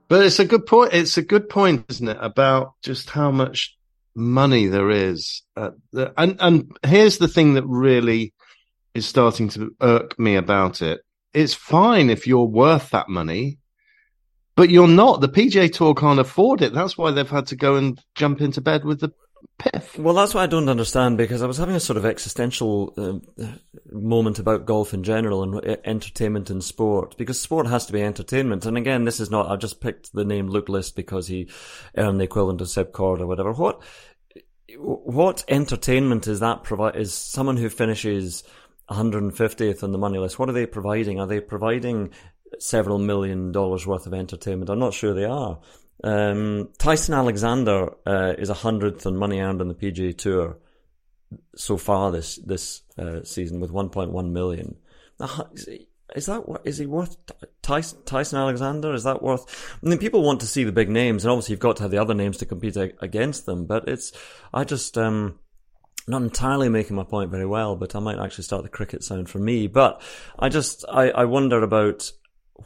S4: but it's a good point. It's a good point, isn't it, about just how much money there is. The, and and here's the thing that really is starting to irk me about it. It's fine if you're worth that money, but you're not. The PGA Tour can't afford it. That's why they've had to go and jump into bed with the PIF.
S2: Well, that's what I don't understand because I was having a sort of existential uh, moment about golf in general and uh, entertainment and sport because sport has to be entertainment. And again, this is not, I just picked the name Luke List because he earned the equivalent of Seb Cord or whatever. What, what entertainment is that provide, is someone who finishes 150th on the money list. What are they providing? Are they providing several million dollars worth of entertainment? I'm not sure they are. Um, Tyson Alexander uh, is a hundredth on money earned on the PGA Tour so far this this uh, season with 1.1 million. Is that what is he worth? Tyson, Tyson Alexander is that worth? I mean, people want to see the big names, and obviously you've got to have the other names to compete against them. But it's I just um, not entirely making my point very well, but I might actually start the cricket sound for me. But I just, I, I wonder about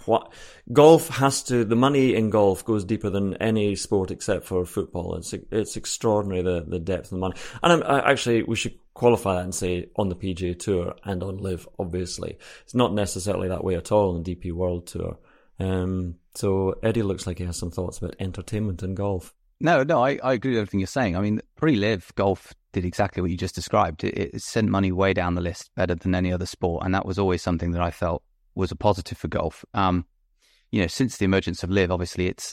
S2: what golf has to, the money in golf goes deeper than any sport except for football. It's, it's extraordinary the, the depth of the money. And I, actually, we should qualify that and say on the PGA Tour and on LIV obviously. It's not necessarily that way at all on the DP World Tour. Um, so Eddie looks like he has some thoughts about entertainment in golf.
S5: No, no, I, I agree with everything you're saying. I mean, pre LIV golf did exactly what you just described. It, it, sent money way down the list, better than any other sport, and that was always something that I felt was a positive for golf. Um, you know, since the emergence of LIV, obviously it's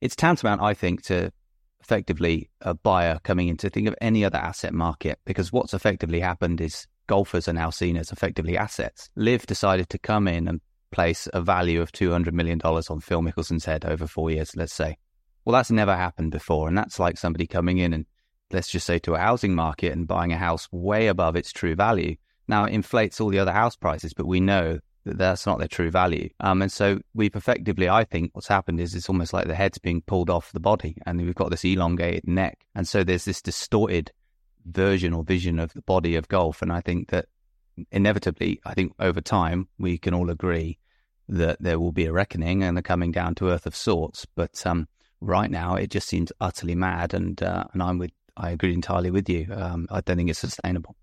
S5: it's tantamount, I think, to effectively a buyer coming in to think of any other asset market because what's effectively happened is golfers are now seen as effectively assets. LIV decided to come in and place a value of two hundred million dollars on Phil Mickelson's head over four years, let's say. Well, that's never happened before, and that's like somebody coming in and let's just say to a housing market and buying a house way above its true value. Now it inflates all the other house prices, but we know that that's not their true value. Um, and so we've effectively, I think, what's happened is it's almost like the head's being pulled off the body, and we've got this elongated neck, and so there's this distorted version or vision of the body of golf. And I think that inevitably, I think over time we can all agree that there will be a reckoning and a coming down to earth of sorts. But um, right now, it just seems utterly mad, and uh, and I'm with I agree entirely with you. Um, I don't think it's sustainable.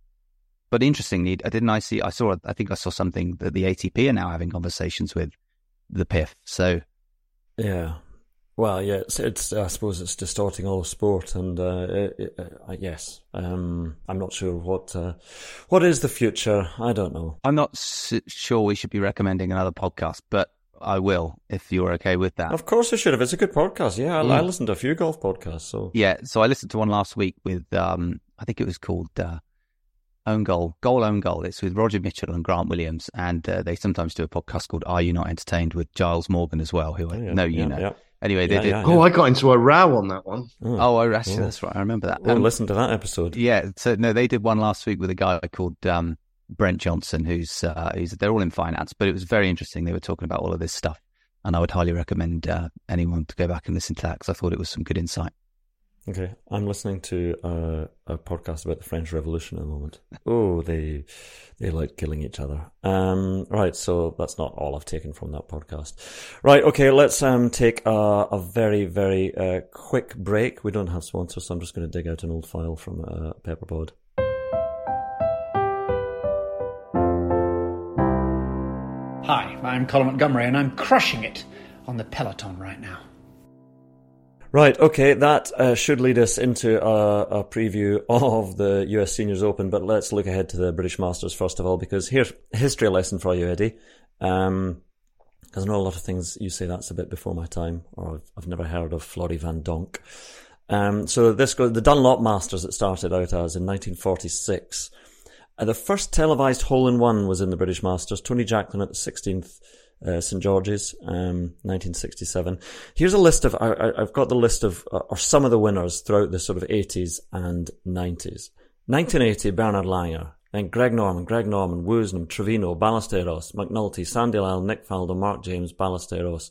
S5: But interestingly, didn't I see? I saw. I think I saw something that the ATP are now having conversations with the PIF. So,
S2: yeah. Well, yeah. It's, it's I suppose it's distorting all of sport, and uh, it, it, uh, yes, um, I'm not sure what uh, what is the future. I don't know.
S5: I'm not sure we should be recommending another podcast, but I will if you're okay with that.
S2: Of course, I should have. It's a good podcast. Yeah, I, mm. I listened to a few golf podcasts. So
S5: yeah, so I listened to one last week with um, I think it was called uh, own goal, goal, own goal. It's with Roger Mitchell and Grant Williams, and uh, they sometimes do a podcast called "Are You Not Entertained" with Giles Morgan as well, who I
S2: Oh, yeah,
S5: know you
S2: yeah,
S5: know.
S2: yeah.
S5: Anyway, they
S2: Yeah,
S5: did.
S2: yeah,
S4: Oh, I got into a row on that one.
S5: Oh, oh, actually,
S2: Oh.
S5: that's right. I remember that.
S2: Oh,
S5: Um,
S2: listen to that episode.
S5: Yeah, so no, they did one last week with a guy called um, Brent Johnson, who's uh, who's they're all in finance, but it was very interesting. They were talking about all of this stuff, and I would highly recommend uh, anyone to go back and listen to that because I thought it was some good insight.
S2: Okay, I'm listening to uh, a podcast about the French Revolution at the moment. Oh, they they like killing each other. Um, right, so that's not all I've taken from that podcast. Right, okay, let's um take a, a very very uh, quick break. We don't have sponsors, so I'm just going to dig out an old file from uh, Pepperpod.
S3: Hi, I'm Colin Montgomerie, and I'm crushing it on the Peloton right now.
S2: Right, okay, that uh, should lead us into a, a preview of the US Seniors Open, but let's look ahead to the British Masters first of all, because here's a history lesson for you, Eddie. Um, because I know a lot of things you say that's a bit before my time, or I've, I've never heard of Flory Van Donck. Um, so this goes, the Dunlop Masters it started out as in 1946. Uh, the first televised hole in one was in the British Masters. Tony Jacklin at the 16th uh, St George's, um, 1967. Here's a list of I, I, I've got the list of uh, or some of the winners throughout the sort of 80s and 90s. 1980, Bernhard Langer. Then Greg Norman, Greg Norman, Woosnam, Trevino, Ballesteros, McNulty, Sandy Lyle, Nick Faldo, Mark James, Ballesteros.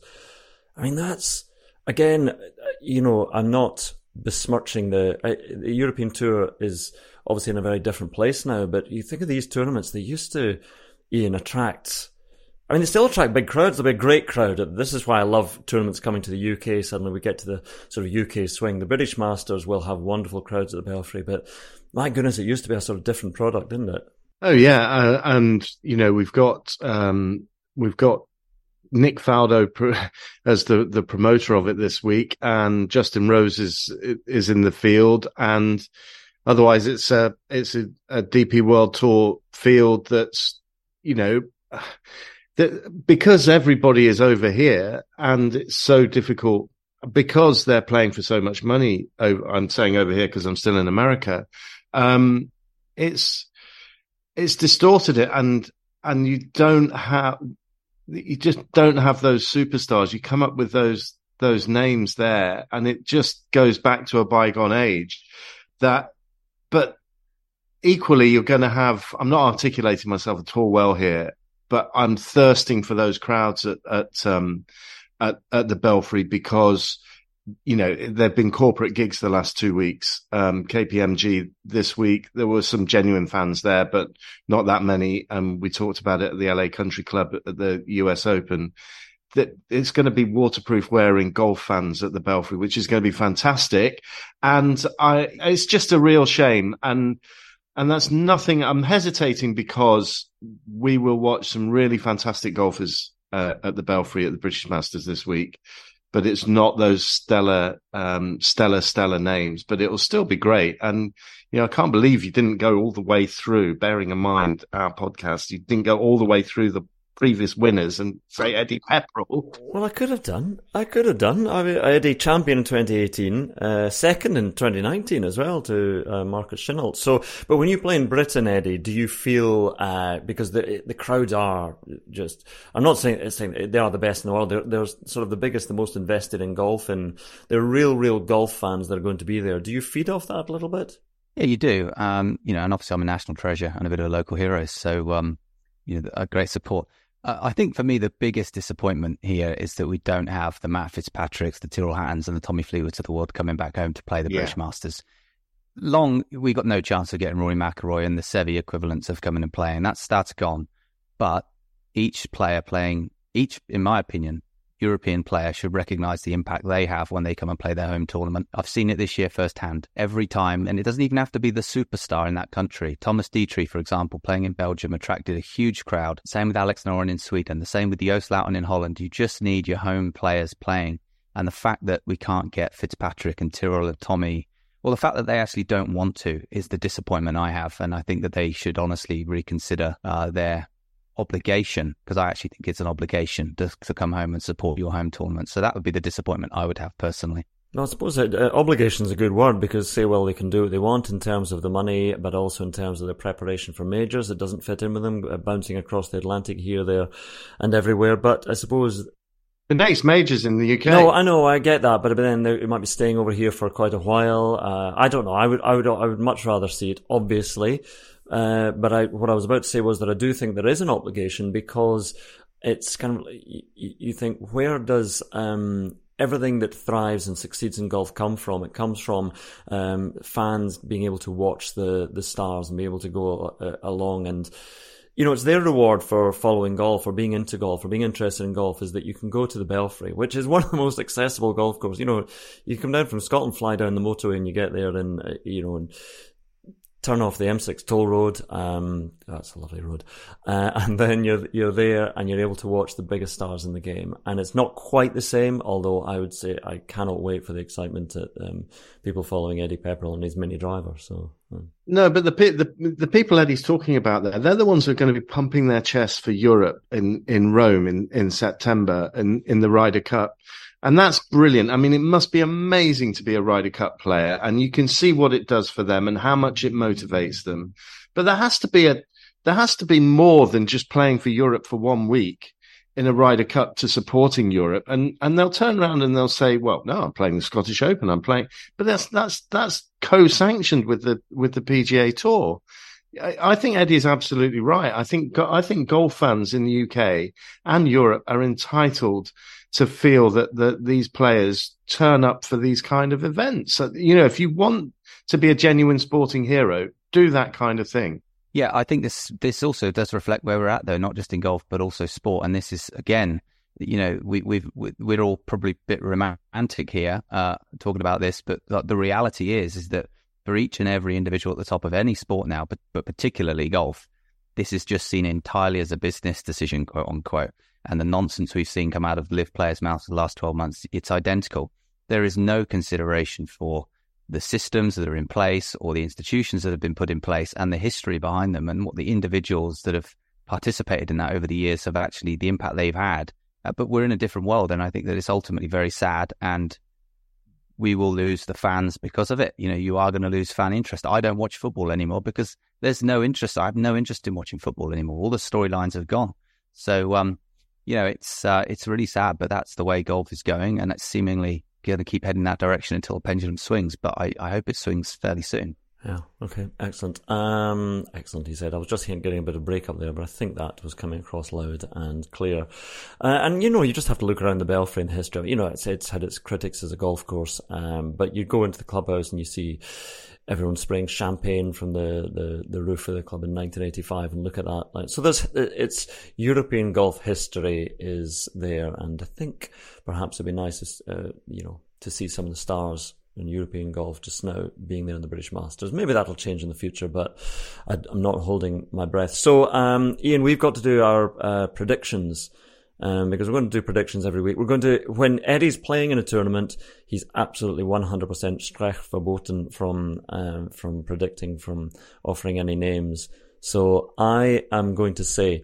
S2: I mean, that's again, uh, you know, I'm not besmirching the, uh, the European Tour is obviously in a very different place now. But you think of these tournaments; they used to, Iain, attract. I mean, they still attract big crowds. They'll be a great crowd. This is why I love tournaments coming to the UK. Suddenly we get to the sort of UK swing. The British Masters will have wonderful crowds at the Belfry, but my goodness, it used to be a sort of different product, didn't it?
S4: Oh yeah, uh, and you know we've got um, we've got Nick Faldo *laughs* as the the promoter of it this week, and Justin Rose is is in the field, and otherwise it's a it's a, a DP World Tour field that's you know that because everybody is over here and it's so difficult because they're playing for so much money. Over, I'm saying over here because I'm still in America. Um, it's it's distorted it and and you don't have you just don't have those superstars you come up with those those names there and it just goes back to a bygone age that but equally you're going to have i'm not articulating myself at all well here but i'm thirsting for those crowds at at um at, at the belfry because you know, there've been corporate gigs the last two weeks. Um, KPMG this week, there were some genuine fans there, but not that many. And um, we talked about it at the LA Country Club at the US Open. That it's going to be waterproof wearing golf fans at the Belfry, which is going to be fantastic. And I, it's just a real shame. And, and that's nothing. I'm hesitating because we will watch some really fantastic golfers uh, at the Belfry at the British Masters this week but it's not those stellar, um, stellar, stellar names, but it'll still be great. And, you know, I can't believe you didn't go all the way through, bearing in mind our podcast, you didn't go all the way through the previous winners and say Eddie Pepperell.
S2: Well, I could have done. I could have done. I, mean, I had a champion in 2018, uh, second in 2019 as well to uh, Marcus Kinhult. So, but when you play in Britain, Eddie, do you feel uh, because the the crowds are just? I'm not saying saying they are the best in the world. They're, they're sort of the biggest, the most invested in golf, and they're real, real golf fans that are going to be there. Do you feed off that a little bit?
S5: Yeah, you do. Um, you know, and obviously I'm a national treasure and a bit of a local hero, so um, you know, a great support. Uh, I think for me, the biggest disappointment here is that we don't have the Matt Fitzpatricks, the Tyrrell Hattons, and the Tommy Fleetwoods of the world coming back home to play the
S4: Yeah.
S5: British Masters. Long, we got no chance of getting Rory McIlroy and the Seve equivalents of coming and playing. That's that's gone. But each player playing, each, in my opinion, European player should recognise the impact they have when they come and play their home tournament. I've seen it this year firsthand, every time, and it doesn't even have to be the superstar in that country. Thomas Detry, for example, playing in Belgium, attracted a huge crowd. Same with Alex Noren in Sweden. The same with Joost Luiten in Holland. You just need your home players playing, and the fact that we can't get Fitzpatrick and Tyrrell and Tommy. Well, the fact that they actually don't want to is the disappointment I have, and I think that they should honestly reconsider uh, their obligation because I actually think it's an obligation to, to come home and support your home tournament. So that would be the disappointment I would have personally.
S2: No, I suppose uh, obligation is a good word because say, well, they can do what they want in terms of the money, but also in terms of their preparation for majors. It doesn't fit in with them, uh, bouncing across the Atlantic here, there, and everywhere. But I suppose
S4: the next majors in the UK.
S2: No, I know, I get that, but then they might be staying over here for quite a while. Uh, I don't know. I would, I would, I would much rather see it, obviously. Uh, but I, what I was about to say was that I do think there is an obligation because it's kind of you, you think where does um, everything that thrives and succeeds in golf come from. It comes from um, fans being able to watch the the stars and be able to go uh, along and. You know, it's their reward for following golf or being into golf or being interested in golf is that you can go to the Belfry, which is *laughs* one of the most accessible golf courses. You know, you come down from Scotland, fly down the motorway and you get there in, uh, you know, in turn off the M6 toll road. Um, that's a lovely road, uh, *laughs* and then you're you're there and you're able to watch the biggest stars in the game. And it's not quite the same, although I would say I cannot wait for the excitement at um, people following Eddie Pepperell and his mini driver. So. Um.
S4: No, but the, the the people Eddie's talking about there, they're the ones who are going to be pumping their chests for Europe in, in Rome in, in September and in the Ryder Cup. And that's brilliant. I mean, it must be amazing to be a Ryder Cup player and you can see what it does for them and how much it motivates them. But there has to be a, there has to be more than just playing for Europe for one week in a Ryder Cup to supporting Europe. And, and they'll turn around and they'll say, well, no, I'm playing the Scottish Open. I'm playing, but that's, that's, that's co-sanctioned with the, with the PGA tour. I think Eddie is absolutely right. I think, I think golf fans in the UK and Europe are entitled to feel that that these players turn up for these kind of events. You know, if you want to be a genuine sporting hero, do that kind of thing.
S5: Yeah, I think this this also does reflect where we're at, though, not just in golf but also sport. And this is again, you know, we we've we're all probably a bit romantic here uh, talking about this, but the reality is is that for each and every individual at the top of any sport now, but but particularly golf, this is just seen entirely as a business decision, quote unquote and the nonsense we've seen come out of LIV players' mouths the last 12 months, it's identical. There is no consideration for the systems that are in place or the institutions that have been put in place and the history behind them and what the individuals that have participated in that over the years have actually the impact they've had. Uh, but we're in a different world, and I think that it's ultimately very sad, and we will lose the fans because of it. You know, you are going to lose fan interest. I don't watch football anymore because there's no interest. I have no interest in watching football anymore. All the storylines have gone. So, um, you know, it's uh, it's really sad, but that's the way golf is going, and it's seemingly going to keep heading that direction until the pendulum swings. But I, I hope it swings fairly soon.
S2: Yeah. Okay. Excellent. Um, excellent. He said. I was just getting a bit of break up there, but I think that was coming across loud and clear. Uh, and you know, you just have to look around the Belfry and history. You know, it's it's had its critics as a golf course, um, but you go into the clubhouse and you see everyone spraying champagne from the, the, the roof of the club in 1985 and look at that. So there's, it's European golf history is there. And I think perhaps it'd be nice, uh, you know, to see some of the stars in European golf just now being there in the British Masters. Maybe that'll change in the future, but I, am not holding my breath. So, um, Iain, we've got to do our uh, predictions um, because we're going to do predictions every week. We're going to, when Eddie's playing in a tournament, he's absolutely 100% Strech verboten from, um, from predicting, from offering any names. So I am going to say,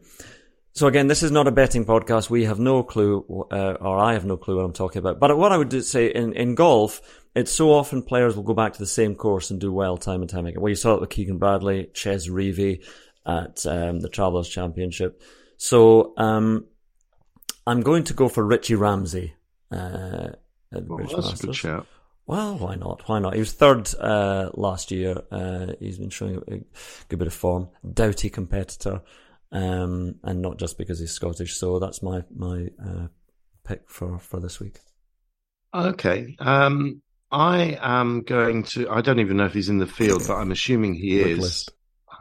S2: so again, this is not a betting podcast. We have no clue, uh, or I have no clue what I'm talking about. But what I would say in, in golf, it's so often players will go back to the same course and do well time and time again. Well, you saw it with Keegan Bradley, Chez Reavie at um, the Travelers Championship. So um, I'm going to go for Richie Ramsay. Uh,
S4: well, that's Masters. a good shout.
S2: Well, why not? Why not? He was third uh, last year. Uh, he's been showing a good bit of form. Doughty competitor, um, and not just because he's Scottish. So that's my my uh, pick for for this week.
S4: Okay. Um, I am going to. I don't even know if he's in the field, but I'm assuming he is. List.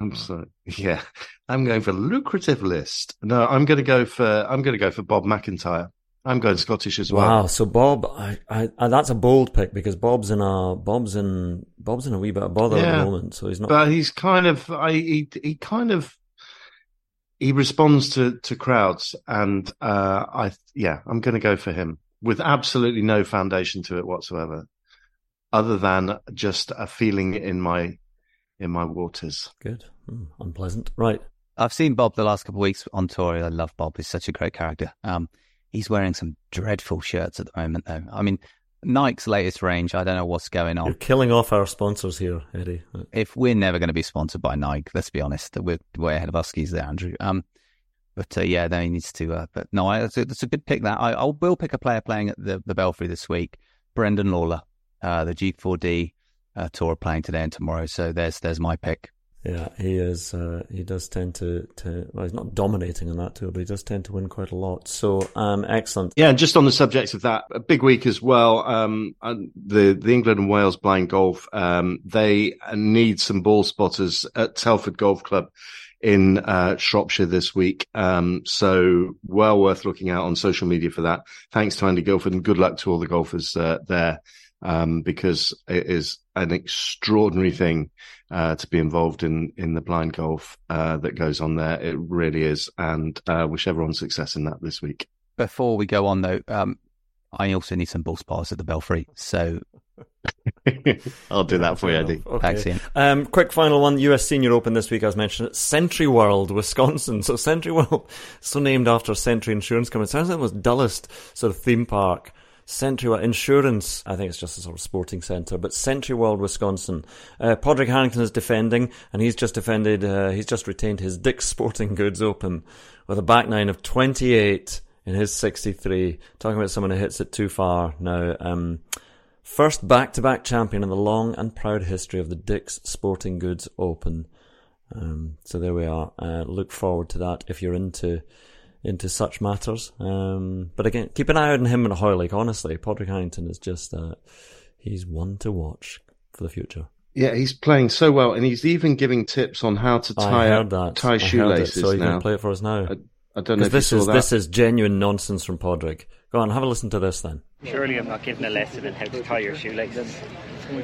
S4: I'm sorry. Yeah, I'm going for lucrative list. No, I'm going to go for I'm going to go for Bob MacIntyre. I'm going Scottish as well.
S2: Wow, so Bob, I, I, I, that's a bold pick because Bob's in a Bob's in Bob's in a wee bit of bother yeah, at the moment, so he's not.
S4: But he's kind of I he he kind of he responds to to crowds, and uh, I yeah, I'm going to go for him with absolutely no foundation to it whatsoever, other than just a feeling in my in my waters.
S2: Good. Mm, unpleasant. Right.
S5: I've seen Bob the last couple of weeks on tour. I love Bob. He's such a great character. Um, he's wearing some dreadful shirts at the moment, though. I mean, Nike's latest range. I don't know what's going on.
S2: You're killing off our sponsors here, Eddie.
S5: If we're never going to be sponsored by Nike, let's be honest, we're way ahead of our skis there, Andrew. Um, but uh, yeah, no, he needs to. Uh, but no, I, it's, a, it's a good pick. That I, I will pick a player playing at the, the Belfry this week. Brendan Lawlor, uh, the G4D uh, tour playing today and tomorrow. So there's there's my pick.
S2: Yeah, he is. Uh, he does tend to, to. Well, he's not dominating on that tour, but he does tend to win quite a lot. So, um, excellent.
S4: Yeah, and just on the subject of that, a big week as well. Um, the the England and Wales blind golf. Um, they need some ball spotters at Telford Golf Club in uh, Shropshire this week. Um, so well worth looking out on social media for that. Thanks to Andy Guilford and good luck to all the golfers uh, there um, because it is an extraordinary thing uh, to be involved in in the blind golf uh, that goes on there. It really is, and uh, wish everyone success in that this week.
S5: Before we go on, though, um, I also need some ball spars at the Belfry, so *laughs*
S4: I'll do that for you, Eddie.
S2: Okay.
S5: Thanks, Iain.
S2: Um, quick final one. US Senior Open this week, as mentioned. SentryWorld, Wisconsin. So SentryWorld, *laughs* so named after Sentry Insurance Company. Sounds like the most dullest sort of theme park Sentry Insurance, I think it's just a sort of sporting centre, but SentryWorld, Wisconsin. Uh, Padraig Harrington is defending, and he's just defended, uh, he's just retained his Dick's Sporting Goods Open with a back nine of 28 in his 63. Talking about someone who hits it too far now. Um, first back to back champion in the long and proud history of the Dick's Sporting Goods Open. Um, so there we are. Uh, look forward to that if you're into into such matters. Um, but again, keep an eye on him and Hoyle. Like honestly, Padraig Harrington is just uh, he's one to watch for the future.
S4: Yeah, he's playing so well, and he's even giving tips on how to tie
S2: I heard that.
S4: tie
S2: I heard it,
S4: shoelaces
S2: so you
S4: now.
S2: can play it for us now.
S4: I, I don't know if
S2: this
S4: you
S2: is
S4: that.
S2: this is genuine nonsense from Padraig. Go on, have a listen to this then.
S6: Surely I'm not giving a lesson in how to tie your shoelaces.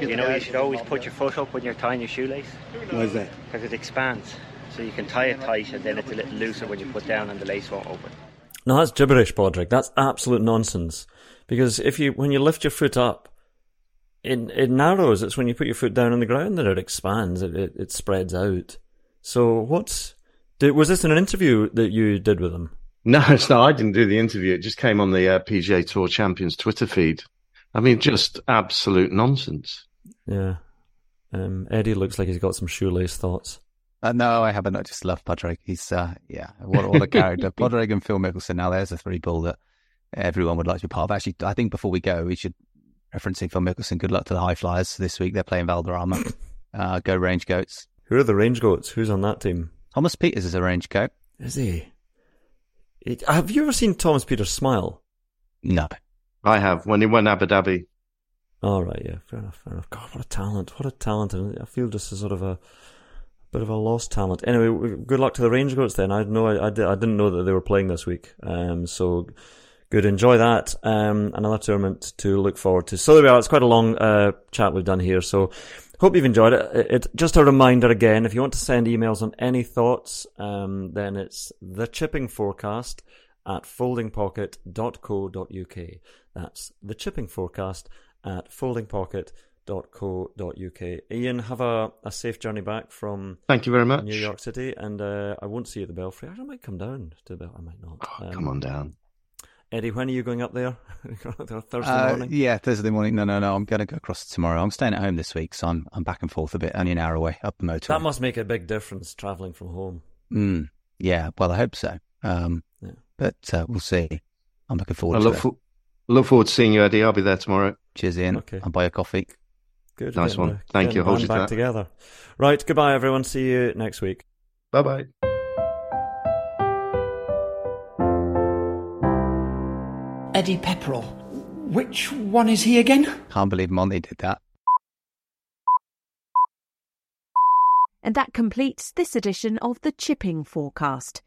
S6: You know, you should always put your foot up when you're tying your shoelace.
S7: Why is that?
S6: Because it expands. So you can tie it tight and then it's a little looser when you put down and the lace won't open.
S2: No, that's gibberish, Padraig. That's absolute nonsense. Because if you when you lift your foot up, it it narrows. It's when you put your foot down on the ground that it expands. It it, it spreads out. So what's did, was this in an interview that you did with him?
S4: No, *laughs* it's not. I didn't do the interview. It just came on the uh, PGA Tour Champions Twitter feed. I mean, just absolute nonsense.
S2: Yeah. Um, Eddie looks like he's got some shoelace thoughts.
S5: Uh, no, I haven't. I just love Padraig. He's, uh, yeah, what, what a character. *laughs* Padraig and Phil Mickelson. Now, there's a three ball that everyone would like to be part of. Actually, I think before we go, we should, referencing Phil Mickelson, good luck to the HyFlyers this week. They're playing Valderrama. *coughs* Uh, go Range Goats.
S2: Who are the range goats? Who's on that team?
S5: Thomas Pieters is a Range Goat.
S2: Is he? It- have you ever seen Thomas Pieters smile?
S5: No.
S4: I have when he won Abu Dhabi.
S2: All right, yeah, fair enough, fair enough. God, what a talent! What a talent! And I feel just a sort of a bit of a lost talent. Anyway, good luck to the Range Goats. Then I know I, I, did, I didn't know that they were playing this week. Um, so good, enjoy that. Um, another tournament to look forward to. So there we are. It's quite a long uh, chat we've done here. So hope you've enjoyed it. it. It just a reminder again. If you want to send emails on any thoughts, um, then it's the chipping forecast at foldingpocket.co.uk. That's the chipping forecast at foldingpocket.co.uk. Iain, have a, a safe journey back from
S4: Thank you very much.
S2: New York City, and uh, I won't see you at the Belfry. I might come down to the Bel- I might not.
S4: Oh,
S2: Um,
S4: come on down.
S2: Eddie. When are you going up there? Going up there Thursday
S5: Uh,
S2: morning.
S5: yeah, Thursday morning. No, no, no. I'm going to go across tomorrow. I'm staying at home this week, so I'm I'm back and forth a bit, only an hour away up the motorway.
S2: That must make a big difference traveling from home.
S5: Mm, yeah, well, I hope so. Um,
S2: Yeah.
S5: But uh, we'll see. I'm looking forward
S4: I
S5: to
S4: look,
S5: it.
S4: for, look forward to seeing you, Eddie. I'll be there tomorrow.
S5: Cheers, Iain.
S2: Okay.
S5: I'll buy a coffee.
S2: Good.
S4: Nice one.
S2: the-
S4: Thank you.
S2: the
S4: Hold you to
S2: back
S4: that.
S2: together. Right. Goodbye, everyone. See you next week.
S4: Bye bye.
S3: Eddie Pepperell. Which one is he again?
S5: Can't believe Monty did that.
S1: And that completes this edition of the Chipping Forecast.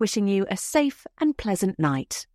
S1: Wishing you a safe and pleasant night.